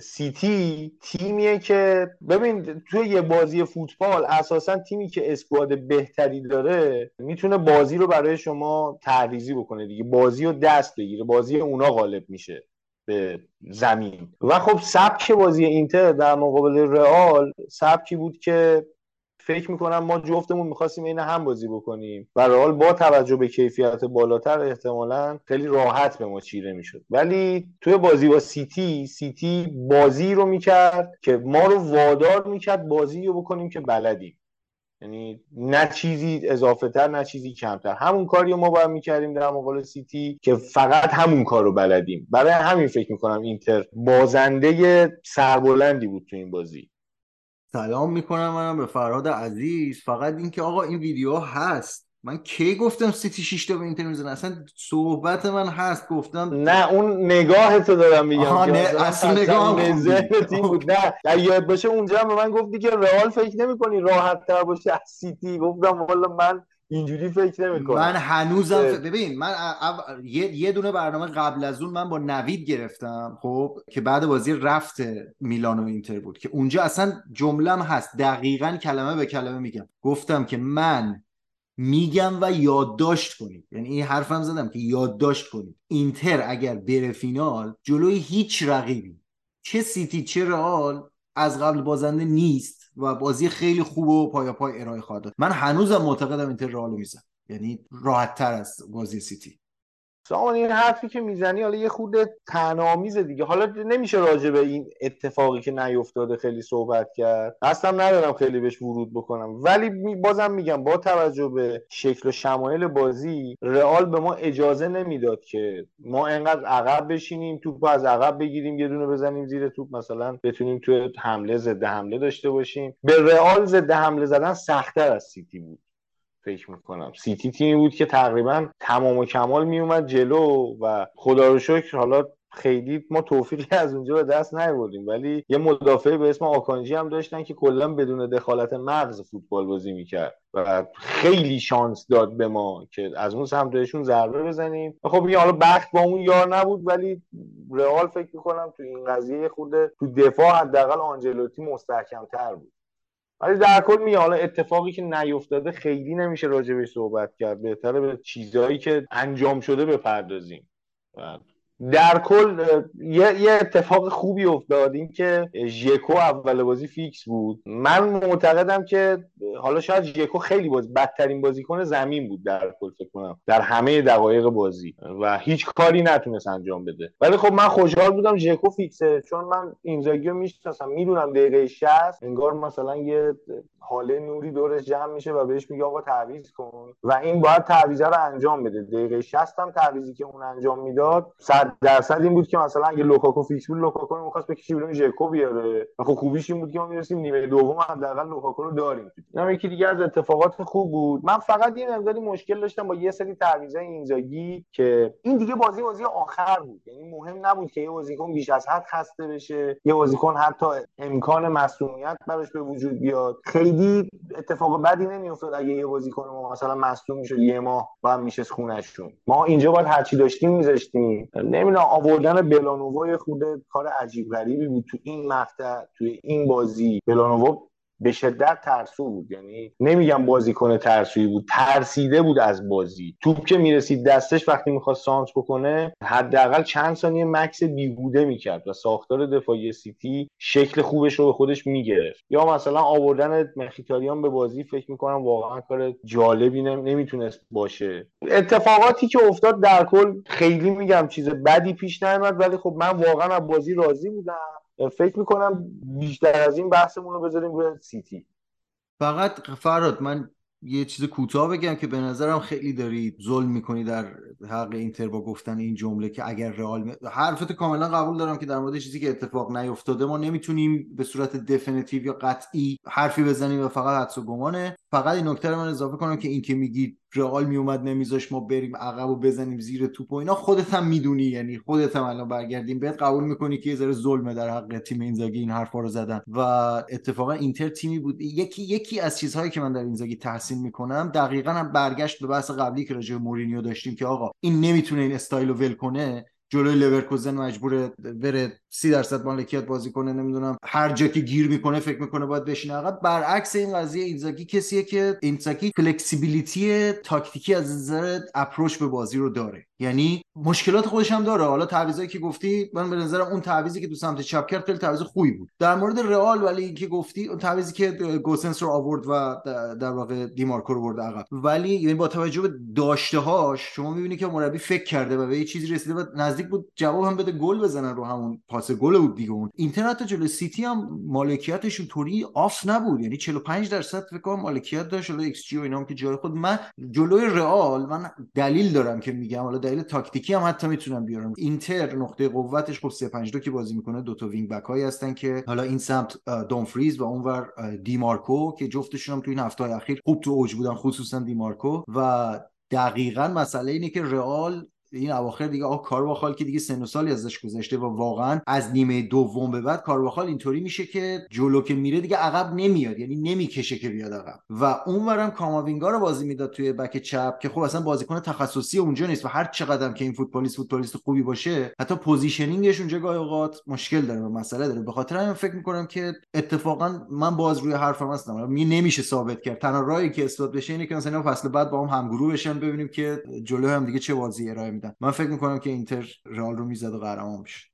سیتی تیمیه که ببین توی یه بازی فوتبال اساسا تیمی که squad بهتری داره می‌تونه بازی رو برای شما تعریف بکنه دیگه. بازی رو دست بگیره. بازی اونا غالب میشه به زمین. و خب سبک بازی اینتر در مقابل رئال سبکی بود که فکر می‌کنم ما جفتمون می‌خواستیم اینم بازی بکنیم. و خب با توجه به کیفیت بالاتر احتمالا خیلی راحت به ما چیره می‌شد. ولی توی بازی با سیتی سیتی بازی رو می‌کرد که ما رو وادار می‌کرد بازی رو بکنیم که بلدیم. یعنی نه چیزی اضافه تر نه چیزی کمتر. همون کاری ما باید می‌کردیم در مقابل سیتی که فقط همون کار رو بلدیم. برای همین فکر می‌کنم اینتر بازنده سربلندی بود تو این بازی. سلام می‌کنم منم به فرهاد عزیز. فقط اینکه آقا این ویدیو هست. من کی گفتم سیتی 6 تا به اینتر می‌زنه اصلا صحبت من هست. گفتم نه اون نگاه تو دارم میگم آها نه اصلا نگاه تیم بود. نه یاد باشه اونجا هم به من گفتی که رئال فکر نمی‌کنی راحت تر باشه از سیتی. گفتم والا من اینجوری فکر نمی‌کنم. من هنوزم ف... ببین من ا... یه... یه دونه برنامه قبل از اون من با نوید گرفتم خب که بعد بازی رفت میلان و اینتر بود که اونجا اصلا جملم هست. دقیقا کلمه به کلمه میگم. گفتم که من میگم و یادداشت کنید. یعنی این حرفم زدم که یادداشت کنید. اینتر اگر بره فینال جلوی هیچ رقیبی چه سیتی چه رئال از قبل بازنده نیست. و بازی خیلی خوب و پایاپای ارائه خواهد داد. من هنوزم معتقدم اینتر رئالو میزنه یعنی راحت تر از بازی سیتی. سامان این حرفی که می‌زنی حالا یه خود تنامیزه دیگه. حالا نمیشه راجع به این اتفاقی که نیفتاده خیلی صحبت کرد. اصلا ندارم خیلی بهش ورود بکنم. ولی بازم میگم با توجه به شکل و شمایل بازی رئال به ما اجازه نمی‌داد که ما انقدر عقب بشینیم توپ از عقب بگیریم یه دونه بزنیم زیر توپ مثلا بتونیم تو حمله ضد حمله داشته باشیم. به رئال ضد حمله زدن سختتر از سیتی بود. فکر می‌کنم. سیتی تیمی بود که تقریبا تمام و کمال میومد جلو و خدا رو شکر حالا خیلی ما توفیقی از اونجا به دست نیاوردیم. ولی یه مدافع به اسم آکانجی هم داشتن که کلا بدون دخالت مغز فوتبال بازی می‌کرد و خیلی شانس داد به ما که از اون سمت بهشون ضربه بزنیم. خب این حالا بخت با اون یار نبود ولی رئال فکر می‌کنم تو این قضیه خود تو دفاع حداقل آنجلوتی مستحکم بود. ولی در کل می حالا اتفاقی که نیفتاده خیلی نمیشه راجبش صحبت کرد. بهتره به چیزهایی که انجام شده بپردازیم. در کل یه, یه اتفاق خوبی افتاد این که ژکو اول بازی فیکس بود. من معتقدم که حالا شاید ژکو خیلی باز بدترین بازیکن زمین بود در کل فکر کنم در همه دقایق بازی. و هیچ کاری نتونست انجام بده. ولی خب من خوشحال بودم ژکو فیکسه چون من اینزاگی رو می‌شناسم می‌دونم دقیقه 60 انگار مثلا یه حاله نوری دورش جمع میشه و بهش میگه آقا تعویض کن. و این باید تعویض رو انجام بده. دقیقه 60 هم تعویضی که اون انجام می‌داد صد درصد این بود که مثلا اگه لوکاکو فیکس بود لوکاکو رو می‌خواست بکشه بیرون ژکو بیاره. و خب خوبیش این بود که ما می‌رسیم نیمه دوم حداقل لوکاکو رو داریم. اینم یکی دیگه از اتفاقات خوب بود. من فقط یه مقداری مشکل داشتم با یه سری تعویضای اینزاگی که این دیگه بازی بازی آخر بود. یعنی مهم نبود که یه بازیکن بیش از حد خسته بشه یه بازیکن حتی امکان مصدومیت براش به وجود بیاد. خیلی اتفاق بدی نمیافتاد اگه یه بازیکن ما مثلا مصدوم می‌شد یه ماه بعد میشه خونشون ما اینجا باید هرچی داشتیم میذاشتیم. نمی‌دونم آوردن بلانوا خود کار عجیب غریبی بود تو این مقطع توی این بازی بلانووا به شدت ترسو بود. یعنی نمیگم بازیکن ترسویی بود ترسیده بود از بازی. توپ که می‌رسید دستش وقتی می‌خواست سانس بکنه حداقل چند ثانیه مکس بیهوده می‌کرد و ساختار دفاعی سیتی شکل خوبش رو به خودش می‌گرفت. یا مثلا آوردن مخیتاریان به بازی فکر می‌کنم واقعا کار جالبی نمی‌تونست باشه. اتفاقاتی که افتاد در کل خیلی میگم چیز بدی پیش نیامد ولی خب من واقعا از بازی راضی بودم. فکر می‌کنم بیشتر از این بحثمون رو بذاریم روی سیتی. فقط فرهاد من یه چیز کوتاه بگم که به نظرم خیلی داری ظلم می‌کنی در حق اینتر با گفتن این جمله که اگر رئال م... حرفت کاملا قبول دارم که در مورد چیزی که اتفاق نیفتاده ما نمی‌تونیم به صورت definitive یا قطعی حرفی بزنیم و فقط حدس و گمانه. فقط این نکته رو من اضافه کنم که این که میگی رئال میومد نمیذاش ما بریم عقب و بزنیم زیر توپ و اینا. خودت هم می‌دونی یعنی خودت هم الان برگردیم بهت. قبول می‌کنی که یه ذره ظلمه در حق تیم اینزاگی این حرفا رو زدن. و اتفاقا اینتر تیمی بود. یکی یکی از چیزهایی که من در اینزاگی تحسین می‌کنم دقیقا هم برگشت به بحث قبلی که راجع به مورینیو داشتیم که آقا این نمی‌تونه این استایل رو ول کنه. جلوی لورکوزن مجبور بره سی درصد مالکیت بازی کنه نمی‌دونم. هر جا که گیر می‌کنه فکر می‌کنه باید بشینه. عقب برعکس این قضیه اینزاگی کسیه که اینزاگی flexibility تاکتیکی از نظر approach به بازی رو داره. یعنی مشکلات خودش هم داره. حالا تعویضایی که گفتی من به نظرم اون تعویضی که تو سمت چپ کرد خیلی تعویض خوبی بود. در مورد رئال ولی اینکه گفتی اون تعویضی که گوسنس رو آورد و در واقع دیمارکو رو برد عقب. ولی یعنی با توجه به داشته هاش شما می‌بینی که مربی فکر کرده و به یه چیزی رسیده و نزدیک نزدیک بود جواب هم بده گل بزنن رو همون پاس گل بود دیگه اون. اینتر حتی جلو سیتی هم مالکیتش طوری off نبود. یعنی 45 درصد فکر کنم مالکیت داشت. جلو ایکس جی و اینا که جای خود من جلوی رئال من دلیل دارم که میگم. حالا دلیل تاکتیکی هم حتی می‌تونم بیارم. اینتر نقطه قوتش خب 3 5 2 که بازی می‌کنه. دو تا wing back هایی هستن که حالا این سمت دونفریز و اونور دیمارکو که جفتشون هم تو این هفته اخیر خوب تو اوج بودن خصوصا دیمارکو. و دقیقا مسئله اینه که رئال این اواخر دیگه آقا کارواخال که دیگه سن و سالی ازش گذشته و واقعا از نیمه دوم به بعد کارواخال اینطوری میشه که جلو که میره دیگه عقب نمیاد یعنی نمی‌کشه که بیاد عقب. و اونورم کاماوینگا رو بازی می‌داد توی بک چپ که خب اصلا بازیکن تخصصی اونجا نیست و هر چقدر که این فوتبالیست فوتبالیست خوبی باشه حتی positioning ش اونجا گاهی اوقات مشکل داره و مسئله داره. به خاطر همین فکر می‌کنم که اتفاقا من باز روی حرفم هستم. می نمیشه ثابت کرد. تنها راهی که اثبات بشه اینه که مثلا فصل بعد با هم همگروه بشن ببینیم که جلو هم دیگه چه بازی ارائه من فکر می‌کنم که اینتر رئال رو می‌زد و قهرمان میشه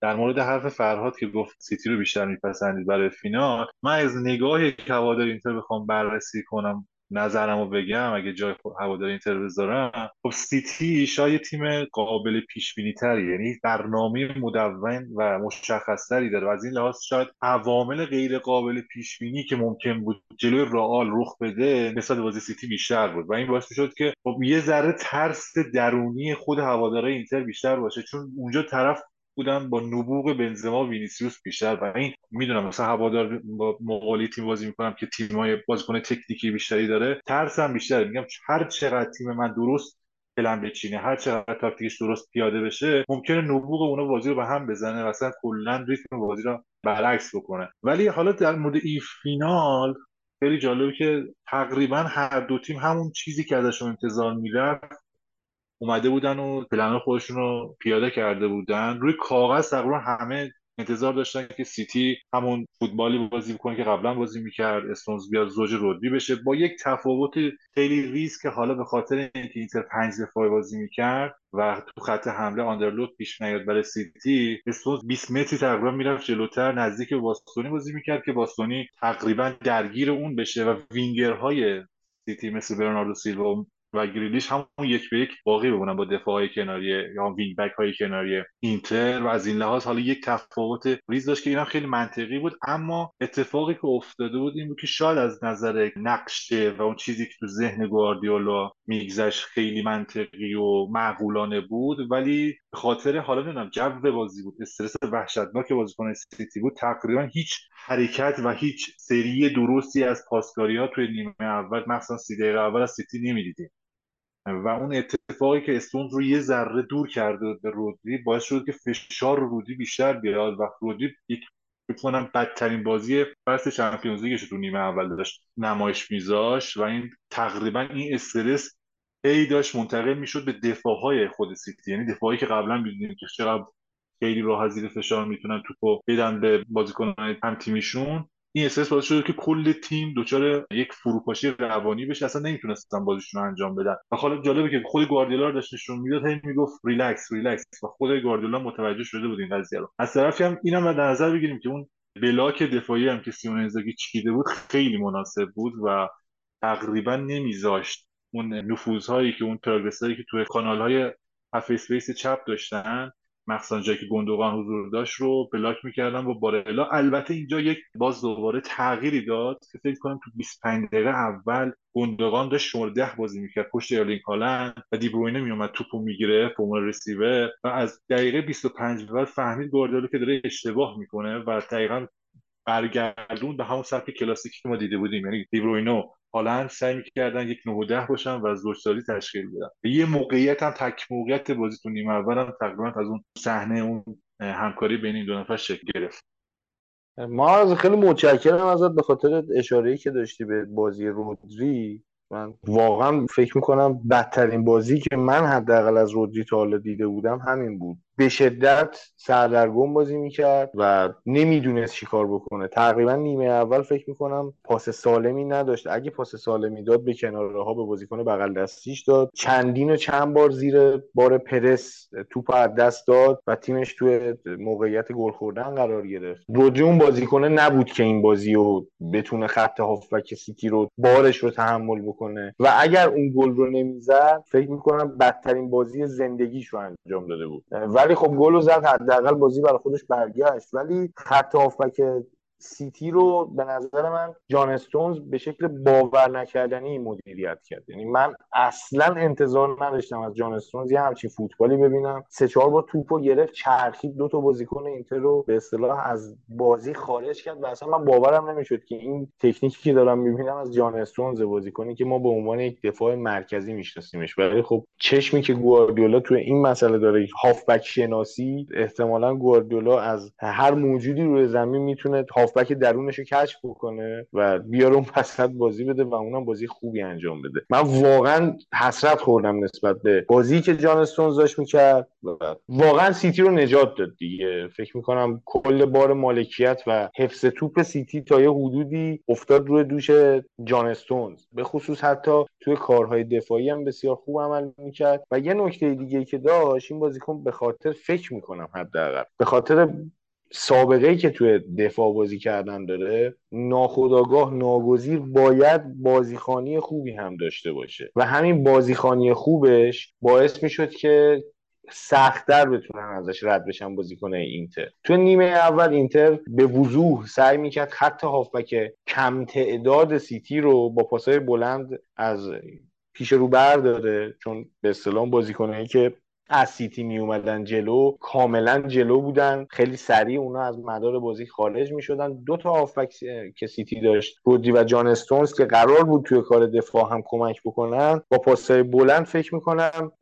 در مورد حرف فرهاد که گفت سیتی رو بیشتر میپسندید برای فینال من از نگاه هوادار اینتر بخوام بررسی کنم. نظرم رو بگم اگه جای هوادار اینتر بذارم خب سیتی شاید تیم قابل پیش بینی تری یعنی برنامه مدون و مشخص تری داره و از این لحاظ شاید عوامل غیر قابل پیش بینی که ممکن بود جلوی رئال رخ بده نسبت بازی سیتی بیشتر بود. و این باعث شد که خب یه ذره ترس درونی خود هوادارهای اینتر بیشتر باشه چون اونجا طرف بودن با نبوغ بنزما وینیسیوس بیشتر. و این می‌دونم مثلا هوادار با مقالی تیم بازی می‌کنم که تیمای بازیکن تکنیکی بیشتری داره. ترسم بیشتره. میگم هر چقدر تیم من درست پلن بچینه هر چقدر تاکتیکش درست پیاده بشه ممکنه نبوغ اونا بازی رو به هم بزنه و اصلا کلا ریتم بازی رو برعکس بکنه. ولی حالا در مورد این فینال خیلی جالبه که تقریبا هر دو تیم همون چیزی که ازشون انتظار می‌رفت اومده بودن و پلن خودشون رو پیاده کرده بودن. روی کاغذ تقریبا همه انتظار داشتن که سیتی همون فوتبالی بازی بکنه که قبلا بازی می‌کرد استونز بیاد زوج رودری بشه. با یک تفاوت خیلی ریز که حالا به خاطر اینکه اینتر پنج دفاعی بازی می‌کرد و تو خط حمله underload پیش نیاد برای سیتی استونز 20 متری تقریبا می‌رفت جلوتر نزدیک باستونی بازی می‌کرد که باستونی تقریبا درگیر اون بشه و وینگرهای سیتی مثل برناردو سیلوا و گریلیش همون یک به یک باقی بمونن با دفاع های کناری یا wing back های کناری اینتر و از این لحاظ حالا یک تفاوت ریز داشت که اینم خیلی منطقی بود. اما اتفاقی که افتاده بود این بود که شاید از نظر نقشه و اون چیزی که تو ذهن گواردیولا میگذشت خیلی منطقی و معقولانه بود ولی به خاطر حالا نمی‌دونم جو بازی بود استرس وحشتناک بازیکن سیتی بود تقریبا هیچ حرکت و هیچ سری درستی از پاسکاری ها توی نیمه اول مثلا سی دقیقه اول از سیتی نمی‌دیدیم. و اون اتفاقی که استونز رو یه ذره دور کرده به رودری باعث شد که فشار رودری بیشتر بیاد و رودری یک کنم بدترین بازی فصل Champions League ش تو نیمه اول داشت نمایش میذاش و این تقریبا این استرس هی داشت منتقل می‌شد به دفاع خود سیتی. یعنی دفاعی که قبلا می‌دونیم که چقدر خیلی راحت زیر فشار می‌تونن توپو بدن به بازیکنان هم تیمیشون. این احساس باعث شده که کل تیم دچار یک فروپاشی روانی بشه. اصلا نمی‌تونستن بازیشون رو انجام بدن. و حالا جالبه که خود گواردیولا داشت نشون می‌داد هی می‌گفت relax relax. و خود گواردیولا متوجه شده بود این قضیه رو. از طرفی هم اینم در نظر بگیریم که اون block دفاعی هم که سیمون اینزاگی چیده بود خیلی مناسب بود و تقریبا نمیذاشت اون نفوذهایی که اون progress ایی که توی کانال های half-space چپ داشتن مخصوصا جایی که گندوقان حضور داشت رو block می‌کردن با بارلا البته اینجا یک باز دوباره تغییری داد که فکر کنم تو 25 دقیقه اول گندوقان داشت شماره ده بازی می‌کرد. پشت ارلینگ هالند و دیبروینه میومد توپو می‌گیره به رسیور و از دقیقه 25 بعد فهمید گواردیولا که داره اشتباه می‌کنه و دقیقا برگردون به همون سطح کلاسیکی که ما دیده بودیم. یعنی دیبروینو حالا سعی می‌کردن یک 9 ده باشن و از زوجسازی تشکیل بدن. یه موقعیت هم تک موقعیت بازی تو نیمه اول هم تقریبا از اون صحنه اون همکاری بین این دو نفر شکل گرفت. ما از خیلی متشکرم ازت به خاطر اشاره که داشتی به بازی رودری. من واقعا فکر می‌کنم بدترین بازی که من حداقل از رودری تا حالا دیده بودم همین بود. به شدت سردرگم بازی می‌کرد و نمی‌دونست چیکار بکنه. تقریبا نیمه اول فکر می‌کنم پاس سالمی نداشت. اگه پاس سالمی داد به کناره ها به بازیکن بغل دستیش داد. چندین و چند بار زیر بار پرس توپ از دست داد و تیمش توی موقعیت گل خوردن قرار گرفت. رودری اون بازیکنه نبود که این بازی رو بتونه خط هافبک سیتی رو بارش رو تحمل بکنه. و اگر اون گل رو نمی‌زد فکر می‌کنم بدترین بازی زندگیش رو انجام داده بود. ولی خب گل زد حداقل بازی برای خودش برگشت. ولی خط هافبک سیتی رو به نظر من جان استونز به شکل باور نکردنی مدیریت کرد. یعنی من اصلا انتظار نداشتم از جان استونز یه همچین فوتبالی ببینم. سه چهار بار توپو گرفت چرخید دو تا بازیکن اینتر رو به اصطلاح از بازی خارج کرد و اصلا من باورم نمی‌شد که این تکنیکی که دارم می‌بینم از جان استونز بازیکنی که ما به عنوان یک دفاع مرکزی میشناسیمش. ولی خب چشمی که گواردیولا تو این مسئله داره هافبک شناسی احتمالا گواردیولا از هر موجودی روی زمین می‌تونه هافبک درونش رو کشف بکنه و بیاره اون وسط بازی بده و اونم بازی خوبی انجام بده. من واقعا حسرت خوردم نسبت به بازی که جان استونز داشت می‌کرد واقعا سیتی رو نجات داد دیگه. فکر می‌کنم کل بار مالکیت و حفظ توپ سیتی تا یه حدودی افتاد روی دوش جان استونز. به خصوص حتی توی کارهای دفاعی هم بسیار خوب عمل می‌کرد. و یه نکته دیگه که داشت این بازیکن به خاطر فکر می‌کنم حداقل به خاطر سابقه که توی دفاع بازی کردن داره ناخداگاه ناگزیر باید بازیخانی خوبی هم داشته باشه. و همین بازیخانی خوبش باعث می‌شد که سختتر بتونن ازش رد بشن بازیکنه اینتر. تو نیمه اول اینتر به وضوح سعی می‌کرد خط هافبک کم تعداد سیتی رو با پاسای بلند از پیش رو برداره چون به اصطلاح بازیکنایی که از سیتی می اومدن جلو کاملا جلو بودن. خیلی سریع اونا از مدار بازی خارج می شدن دو تا هافبک که سیتی داشت رودری و جان استونز که قرار بود توی کار دفاع هم کمک بکنن با پاسای بلند فکر می‌کنم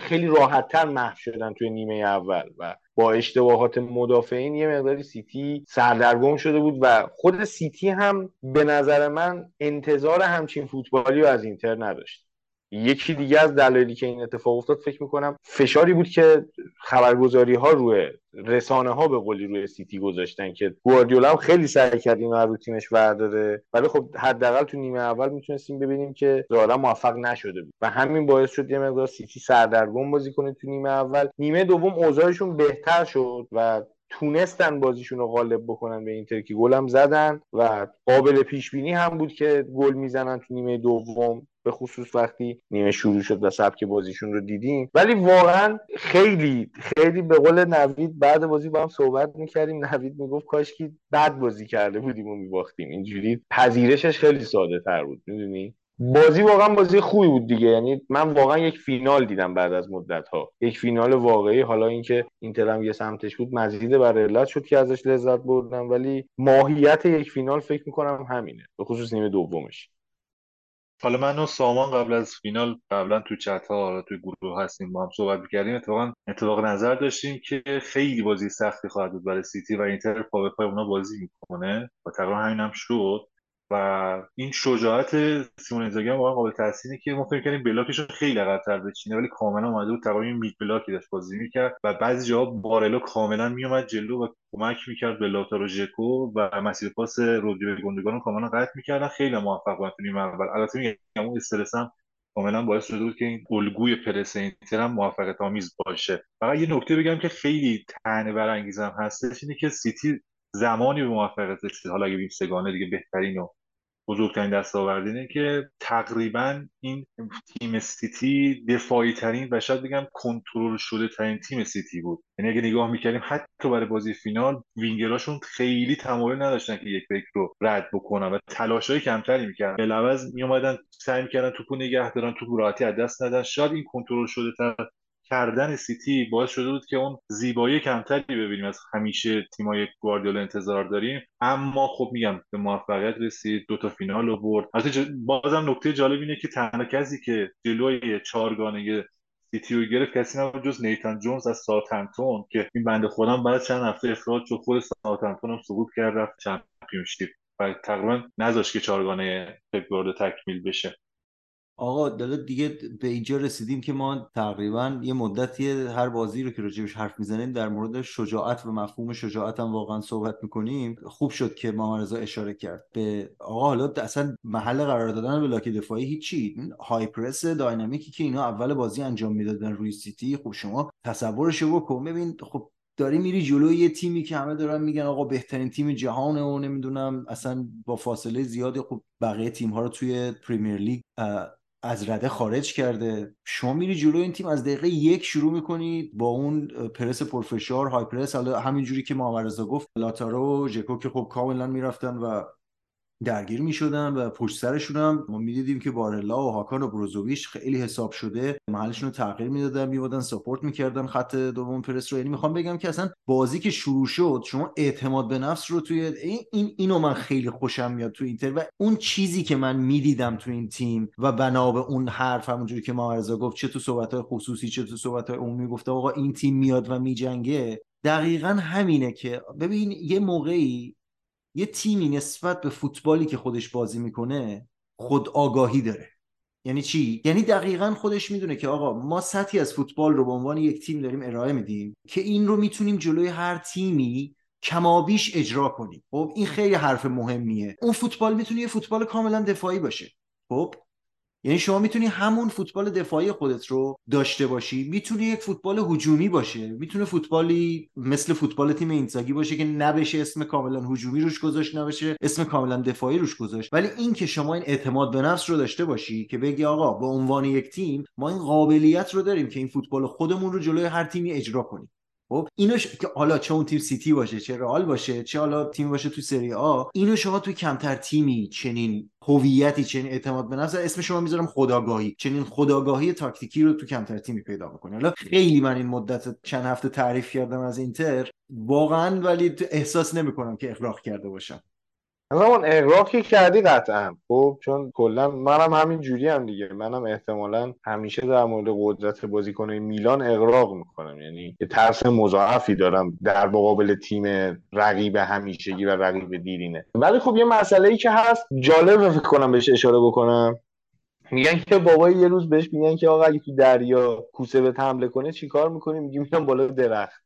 خیلی راحت تر محو شدن توی نیمه اول و با اشتباهات مدافعین یه مقداری سیتی سردرگم شده بود و خود سیتی هم به نظر من انتظار همچین فوتبالی رو از اینتر نداشت. یکی دیگه از دلایلی که این اتفاق افتاد فکر می‌کنم فشاری بود که خبرگزاری ها روی رسانه ها به قولی روی سیتی گذاشتن که گواردیولا هم خیلی سعی کرد اینو رو تیمش برداره. ولی خب حداقل تو نیمه اول می‌تونستیم ببینیم که ظاهرا موفق نشده بود. و همین باعث شد یه مقدار سیتی سردرگم بازی کنه تو نیمه اول. نیمه دوم اوضاعشون بهتر شد و تونستن بازیشون رو غالب بکنن به اینتر که گلم زدن. و قابل پیش بینی هم بود که گل می‌زنن تو نیمه دوم. به خصوص وقتی نیمه شروع شد و سبک بازیشون رو دیدیم. ولی واقعا خیلی خیلی به قول نوید بعد بازی با هم صحبت می‌کردیم. نوید می‌گفت کاش که بد بازی کرده بودیم و میباختیم. اینجوری پذیرشش خیلی ساده تر بود می‌دونی؟ بازی واقعا بازی خوبی بود دیگه. یعنی من واقعا یک فینال دیدم بعد از مدت ها یک فینال واقعی. حالا اینکه اینتر هم یه سمتش بود مزید بر علت شد که ازش لذت بردم. ولی ماهیت یک فینال فکر می‌کنم همینه. به خصوص نیمه دومش. حالا من و سامان قبل از فینال قبلا تو چت ها حالا تو گروه هستیم با هم صحبت می‌کردیم. اتفاقا اتفاق نظر داشتیم که خیلی بازی سختی خواهد بود برای سیتی و اینتر پا به پای اونا بازی می‌کنه. و تقریبا همین هم شد. این شجاعت سیمون اینزاگی هم واقعا قابل تحسینه که ما فکر کردیم block ش خیلی عقب‌تر بچینه. ولی کاملا اومده بود تقریبا mid block ی داشت بازی می‌کرد و بعضی جاها بارلا کاملا میومد جلو و کمک می‌کرد به لائوتارو ژکو و مسیر پاس به گوندوغان رو کاملا قطع می‌کردن. خیلی موفق بودن تو نیمه اول. البته میگم اون استرس هم کاملا باعث شده بود که این الگوی پرس اینتر هم موفقیت آمیز باشه. فقط یه نکته بگم که خیلی طعنه برانگیزم هستش اینه که سیتی زمانی به موفقیت رسید. حالا اگه سه‌گانه دیگه بهترین و بزرگترین دستاورد اینه که تقریبا این تیم سیتی دفاعی ترین و شاید بگم کنترل شده ترین تیم سیتی بود. یعنی اگه نگاه می‌کردیم حتی برای بازی فینال وینگراشون خیلی تمایل نداشتن که یک فکر رو رد بکنن و تلاشای کمتری می‌کردن. لحاظ میومدن سعی می‌کردن توپو نگه دارن توپ راحتی از دست ندن. شاید این کنترل شده تر کردن سیتی باعث شده بود که اون زیبایی کمتری ببینیم از همیشه تیمای گواردیولا انتظار داریم. اما خب میگم به موفقیت رسید دو تا فینال رو برد بازم نکته جالب اینه که تنها کسی که جلوی چهارگانه سیتی رو گرفت کسی نبود جز نیتن جونز از ساوثهمپتون که این بنده خدا هم بعد چند هفته اخراج شد خود ساوثهمپتون هم سقوط کرد رفت چمپیونشیپ. و تقریبا نذاشت که چهارگانه پپ تکمیل بشه. آقا والا دیگه به اینجا رسیدیم که ما تقریبا یه مدتی هر بازی رو که راجبش حرف می‌زنیم در مورد شجاعت و مفهوم شجاعت هم واقعا صحبت می‌کنیم. خوب شد که ما رضا اشاره کرد. به آقا حالا اصلا محل قرار دادن به دفاعی هیچی. high press dynamic ی که اینا اول بازی انجام می‌دادن روی سیتی. خب شما تصورش بکن. ببین خب داری میری جلوی یه تیمی که همه دارن میگن آقا بهترین تیم جهانه و نمی‌دونم اصلا با فاصله زیادی خب بقیه تیم ها رو توی پریمیر لیگ از رده خارج کرده. شما میری جلو این تیم از دقیقه یک شروع می‌کنی با اون پرس پرفشار های پرس. حالا همینجوری که ماورزا گفت لاتارو و ژکو که خب کاملا می‌رفتن و درگیر می شدن و پشت سرشون هم ما می‌دیدیم که بارلا و هاکان و بروزوویچ خیلی حساب شده. محلشون رو تغییر می‌دادن میوادن ساپورت می‌کردن خط دوم پرس رو. یعنی می‌خوام بگم که اصلا بازی که شروع شد شما اعتماد به نفس رو توی این اینو من خیلی خوشم میاد تو اینتر و اون چیزی که من می‌دیدم تو این تیم و بنا به اون حرف همونجوری که ماورزا گفت چه تو صحبت خصوصی چه تو صحبت عمومی گفته آقا این تیم میاد و میجنگه. دقیقا همینه که ببین یه موقعی یه تیمی نسبت به فوتبالی که خودش بازی می‌کنه خود آگاهی داره. یعنی چی؟ یعنی دقیقا خودش می‌دونه که آقا ما سطحی از فوتبال رو به عنوان یک تیم داریم ارائه میدیم که این رو می‌تونیم جلوی هر تیمی کمابیش اجرا کنیم. خب این خیلی حرف مهمیه. اون فوتبال می‌تونه یه فوتبال کاملا دفاعی باشه. خب یعنی شما می‌تونی همون فوتبال دفاعی خودت رو داشته باشی. می‌تونی یک فوتبال هجومی باشه. می‌تونه فوتبالی مثل فوتبال تیم اینزاگی باشه که نبشه اسم کاملا هجومی روش گذاشت نبشه اسم کاملا دفاعی روش گذاشت. ولی این که شما این اعتماد به نفس رو داشته باشی که بگی آقا به عنوان یک تیم ما این قابلیت رو داریم که این فوتبال خودمون رو جلوی هر تیمی اجرا کنیم. خب اینو که حالا چه اون تیم سیتی باشه چه رئال باشه چه حالا تیم باشه تو سری آ اینو شما تو کمتر تیمی چنین هویتی چنین اعتماد به نفس اسم شما می‌ذارم خداگاهی. چنین خداگاهی تاکتیکی رو تو کمتر تیمی پیدا بکنی. حالا خیلی من این مدت چند هفته تعریف کردم از اینتر. واقعا ولی احساس نمی‌کنم که اخراق کرده باشم. همون اقراقی کردی قطعا. خب چون کلا منم همین جوری هم دیگه. منم احتمالا همیشه در مورد قدرت بازیکن میلان اقراق می‌کنم. یعنی یه ترس مضاعفی دارم در مقابل تیم رقیب همیشگی و رقیب دیرینه. ولی خب یه مسئله ای که هست جالب فکر کنم بهش اشاره بکنم. میگن که بابای یه روز بهش میگن که آقا اگه تو دریا کوسه به حمله کنه چیکار می‌کنی؟ میگی میرم بالا درخت.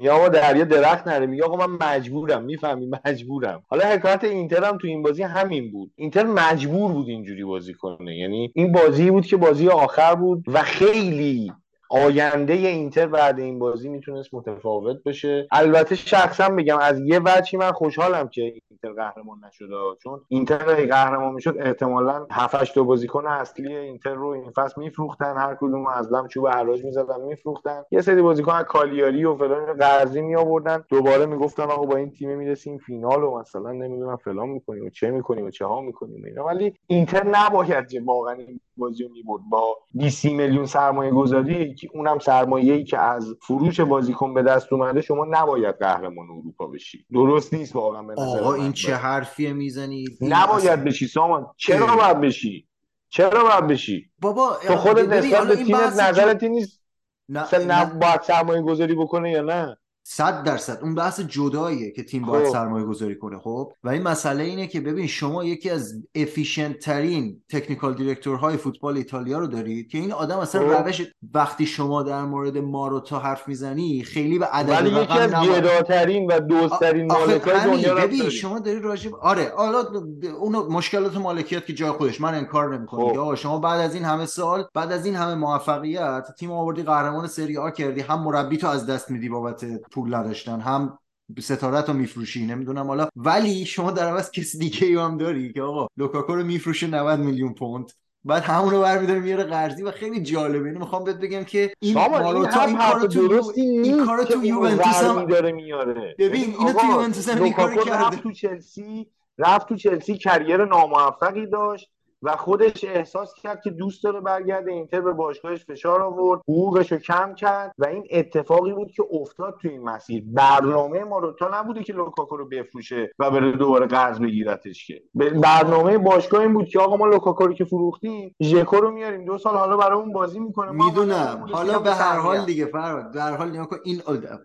یا آقا دریا درخت نره. میگه آقا من مجبورم. می‌فهمی؟ مجبورم. حالا حکایت اینتر هم تو این بازی همین بود. اینتر مجبور بود اینجوری بازی کنه. یعنی این بازی بود که بازی آخر بود و خیلی آینده اینتر بعد این بازی می‌تونست متفاوت بشه. البته شخصا بگم از یه وجهی من خوشحالم که اینتر قهرمان نشده چون اینتر اگه قهرمان می‌شد احتمالا 7 8 بازیکن اصلی اینتر رو این فصل میفروختن. هر کدوم از لم چوب حراج می‌زدن میفروختن. یه سری بازیکن از کالیاری و فلان قرضی می آوردن دوباره می‌گفتن آقا با این تیم می‌رسیم فینال و مثلا نمی‌دونم فلان می‌کنیم و چه می‌کنیم و چه ها می‌کنیم اینا. ولی اینتر نباید واقعا این بازی رو می‌برد. با 20 میلیون سرمایه گذاری که اونم سرمایه‌ای که از فروش بازیکن به دست اومده شما نباید قهرمان اروپا بشی. درست نیست واقعا به آقا این چه حرفیه می‌زنی؟ نباید بشی سامان. چرا باید بشی؟ چرا باید بشی؟ بابا تو خودت نسبت به تیمت نظرت نیست؟ نه, نه. باید سرمایه گذاری بکنه یا نه؟ صد درصد اون بحث جداییه که تیم باید خب. سرمایه گذاری کنه خب و این مسئله اینه که ببین شما یکی از افیشنت ترین تکنیکال دیرکتورهای فوتبال ایتالیا رو دارید که این آدم اصلا خب. روش وقتی شما در مورد ماروتا حرف می‌زنی خیلی به عدد ولی یکی از گداترین و دوستترین مالکای دنیا ببین شما داری راجع آره حالا اون مشکلات مالکیت که جای خودش من انکار نمی‌کنم خب. شما بعد از این همه سال بعد از این همه موفقیت تیم آوردی قهرمان سری آ کردی هم مربی تو از دست میدی بابت پول نداشتن هم ستارت رو میفروشی نمی‌دونم حالا. ولی شما در عوض کسی دیگه ای هم داری که آقا لوکاکو رو میفروشه 90 میلیون پوند. بعد همون رو برمیداره میاره قرضی و خیلی جالبه. اینو می‌خوام بهت بگم که این ماروتا این کارو تو این کارو تو یوونتوس هم داره میاره؟ ببین اینو تو یوونتوس هم این کارو کرده رفت تو چلسی رفت تو چلسی career ناموفقی داشت. و خودش احساس کرد که دوست داره برگرده اینتر به باشگاهش فشار آورد حقوقش رو کم کرد و این اتفاقی بود که افتاد تو این مسیر. برنامه ماروتا نبوده که لوکاکو رو بفروشه و بره دوباره قرض بگیرتش که. برنامه باشگاه این بود که آقا ما لوکاکو رو که فروختیم ژکو رو میاریم. دو سال حالا برای اون بازی می‌کنه می‌دونم. حالا به هر حال دیگه فراد در حال. نیا این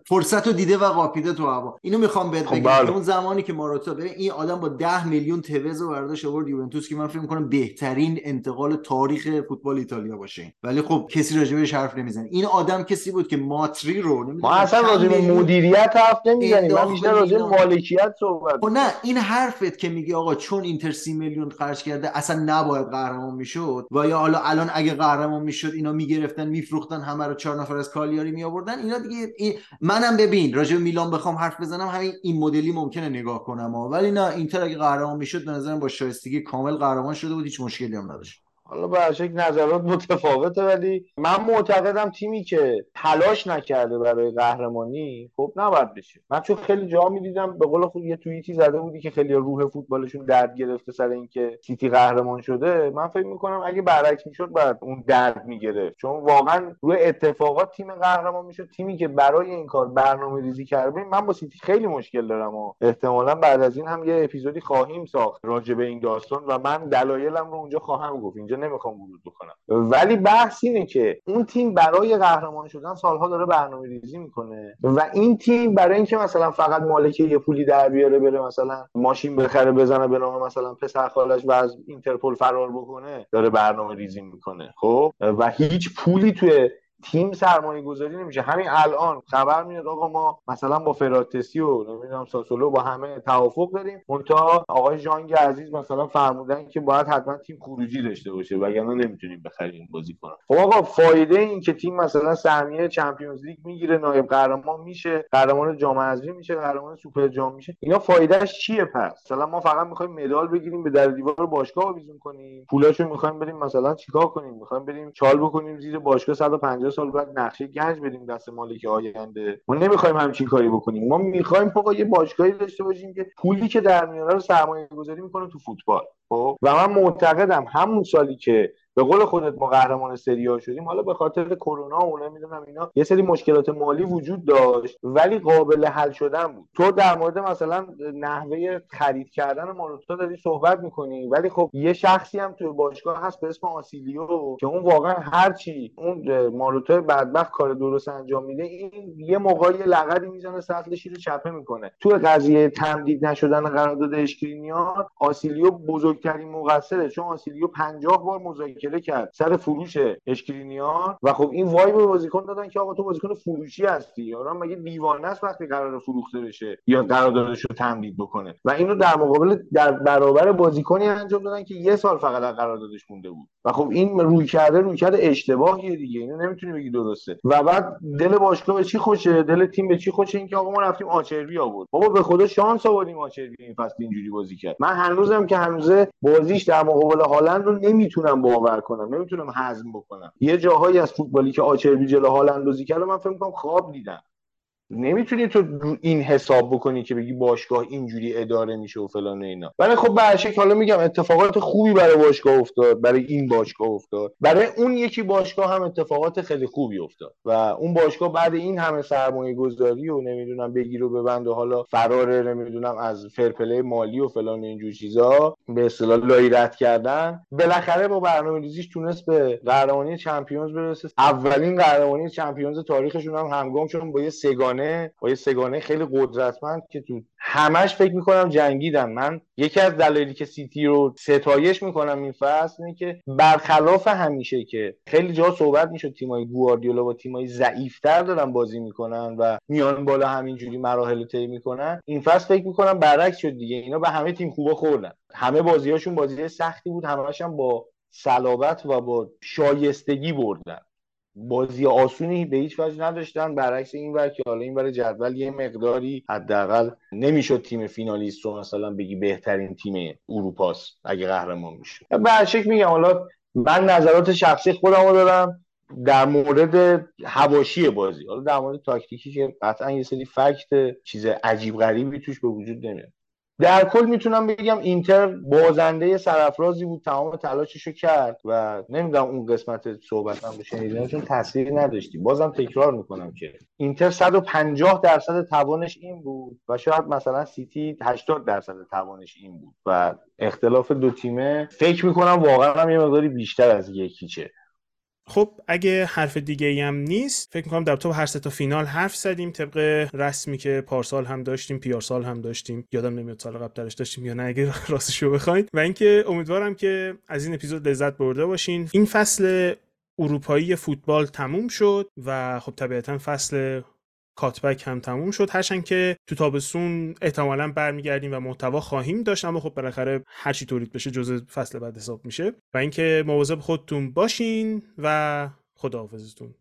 فرصت رو دیده و قاپیده تو هوا. اینو می‌خوام بهت خب، بگم. بله. اون زمانی که ماروتا ببین این آدم با 10 میلیون توز و برداشت آورد یوونتوس که من فکر می‌کنم بهترین انتقال تاریخ فوتبال ایتالیا باشه. ولی خب کسی راجبش حرف نمی‌زنه. این آدم کسی بود که ماتری رو ما اصلا راجب مدیریت حرف نمی‌زنیم. من بیشتر راجب مالکیت صحبت خب نه این حرفت که میگی آقا چون اینتر سی میلیون خرج کرده اصلا نباید قهرمان می‌شد؟ و یا حالا الان اگه قهرمان می‌شد اینا می‌گرفتن میفروختن همه رو چهار نفر از کالیاری می آوردن اینا دیگه این... منم ببین راجع میلان بخوام حرف بزنم همین این مدلی ممکنه نگاه کنم ولی نه اینتر اگه قهرمان می‌شد به نظرم با شایستگی کامل قهرمان شده بود. هیچ مشکلی هم نداشت حالا به شکل نظرات متفاوته ولی من معتقدم تیمی که تلاش نکرده برای قهرمانی خب نباید بشه. من چون خیلی جا می‌دیدم به قول خود یه توییتی زده بودی که خیلی روح فوتبالشون درد گرفته سر اینکه سیتی قهرمان شده. من فکر می‌کنم اگه برعکس می‌شد بعد اون درد می‌گرفت. چون واقعا روی اتفاقات تیم قهرمان می‌شد. تیمی که برای این کار برنامه ریزی کرده من با سیتی خیلی مشکل دارم و احتمالا بعد از این هم یه اپیزودی خواهیم ساخت راجع به این داستان و من دلایلم رو اونجا خواهم گفت. اینجا نمی‌خوام ورود بکنم. ولی بحث اینه که اون تیم برای قهرمان شدن سالها داره برنامه ریزی می‌کنه و این تیم برای اینکه مثلا فقط مالک یه پولی در بیاره بره مثلا ماشین بخره بزنه به نام مثلا پسر خالش و از اینترپل فرار بکنه داره برنامه ریزی می‌کنه خب؟ و هیچ پولی توی تیم سرمایه گذاری نمیشه. همین الان خبر میاد آقا ما مثلا با فراتسی و نمی‌دونم ساسولو با همه توافق داریم. منتها آقای جانگ عزیز مثلا فرمودن که باید حتما تیم خروجی داشته باشه وگرنه نمی‌تونیم بخریم بازیکن خب آقا فایده این که تیم مثلا سهمیه چمپیونز لیگ می‌گیره نایب قهرمان میشه قهرمان جام حذفی میشه قهرمان سوپر جام میشه. اینا فایدهش چیه پس؟ مثلا ما فقط می‌خوایم مدال بگیریم به در دیوار باشگاه آویزون کنیم. پولاشو می‌خوایم بریم مثلا چیکار کنیم؟ می‌خوایم بریم چال بکنیم زیر باشگاه 150 سال بعد نقشه گنج بدیم دست مالک آینده. ما نمی‌خوایم همچین کاری بکنیم. ما می‌خوایم فقط یه باشگاهی داشته باشیم که پولی که در میاره رو سرمایه گذاری می‌کنه تو فوتبال. خب؟ و من معتقدم همون سالی که به قول خودت ما قهرمان سری شدیم. حالا به خاطر کرونا و نمی‌دونم اینا یه سری مشکلات مالی وجود داشت ولی قابل حل شدن بود. تو در مورد مثلا نحوه خرید کردن ماروتا داری صحبت می‌کنی ولی خب یه شخصی هم تو باشگاه هست به اسم آسیلیو که اون واقعا هرچی اون ماروتا بدبخت کار درست انجام میده این یه موقعی لغدی می‌زنه سطل شیر چپه می‌کنه. تو قضیه تمدید نشدن قرارداد اشکرینیان آسیلیو بزرگترین مقصره چون آسیلیو 50 بار مذاکره مذاکره کرد. سر فروش اشکرینیان. و خب این وای به بازیکن دادن که آقا تو بازیکن فروشی هستی. یا مگه دیوانه است وقتی قرار فروخته بشه یا قراردادش رو تمدید بکنه؟ و اینو در مقابل در برابر بازیکنی انجام دادن که یه سال فقط از قراردادش مونده بود. و خب این روی کرده روی کرده اشتباهیه دیگه. اینو نمی‌تونی بگی درسته. و بعد دل باشگاه به چی خوشه؟ دل تیم به چی خوشه؟ اینکه آقا ما رفتیم آچروی آورد. بابا به خدا شانس آوردیم آچروی این فصل اینجوری بازی کرد. من هنوزم که هنوزه بازیش در مقابل هالند رو نمی‌تونم باور کنم نمی‌تونم هضم بکنم. یه جاهایی از فوتبالی که آچربی جلو حال اندازی کرده من فکر می‌کنم خواب دیدم. نمی‌تونی تو این حساب بکنی که بگی باشگاه اینجوری اداره میشه و فلان اینا. ولی خب به حالا میگم اتفاقات خوبی برای باشگاه افتاد برای این باشگاه افتاد. برای اون یکی باشگاه هم اتفاقات خیلی خوبی افتاد. و اون باشگاه بعد این همه سرمایه گذاری و نمی‌دونم بگیر و ببند و حالا فرار نمی‌دونم از فرپله مالی و فلان اینجور چیزا به اصطلاح لایرت کردن. بالاخره با برنامه ریزیش تونست به قهرمانی چمپیونز برسه. اولین قهرمانی چمپیونز تاریخشون هم همگام شدن با یه سگان سگانه با یه سگانه خیلی قدرتمند که تو همش فکر می‌کنم جنگیدن. من یکی از دلایلی که سیتی رو ستایش می‌کنم این فصل اینه که برخلاف همیشه که خیلی جا صحبت می‌شد تیمای گواردیولا با تیمای ضعیفتر دارن بازی می‌کنن و میان بالا همینجوری مراحل طی می‌کنن این فصل فکر می‌کنم برعکس شد دیگه. اینا به همه تیم خوبا خوردن. همه بازیهاشون بازی سختی بود همش هم با صلابت و با شایستگی بردن. بازی آسونی به هیچ وجه نداشتن. برعکس این ور که حالا این ور جدول یه مقداری حداقل نمی‌شد تیم فینالیست رو مثلا بگی بهترین تیم اروپاست اگه قهرمان میشه به شکل میگم حالا من نظرات شخصی خودم رو دارم. در مورد هواشی بازی حالا در مورد تاکتیکی که قطعا یه سری فکت چیز عجیب غریبی توش به وجود نمیاد. در کل می‌تونم بگم اینتر بازنده سرافرازی بود تمام تلاششو کرد و نمی‌دونم اون قسمت صحبتم رو شنیدین چون تاثیری نداشتی. بازم تکرار می‌کنم که اینتر 150 درصد توانش این بود و شاید مثلا سیتی 80 درصد توانش این بود و اختلاف دو تیمه فکر می‌کنم واقعا هم یه مقداری بیشتر از یکیچه. خب اگه حرف دیگه ای هم نیست فکر می‌کنم در تو هر سه تا فینال حرف زدیم. طبق رسمی که پارسال هم داشتیم پیارسال هم داشتیم. یادم نمیاد سال قبل درش داشتیم یا نه اگه راستشو بخواین و اینکه امیدوارم که از این اپیزود لذت برده باشین. این فصل اروپایی فوتبال تموم شد و خب طبیعتا فصل کاتبک هم تموم شد. هرچند که تو تابستون احتمالا برمیگردیم و محتوا خواهیم داشت اما خب بالاخره هر چی تولید بشه جزء فصل بعد حساب میشه. و اینکه مواظب خودتون باشین و خداحافظتون.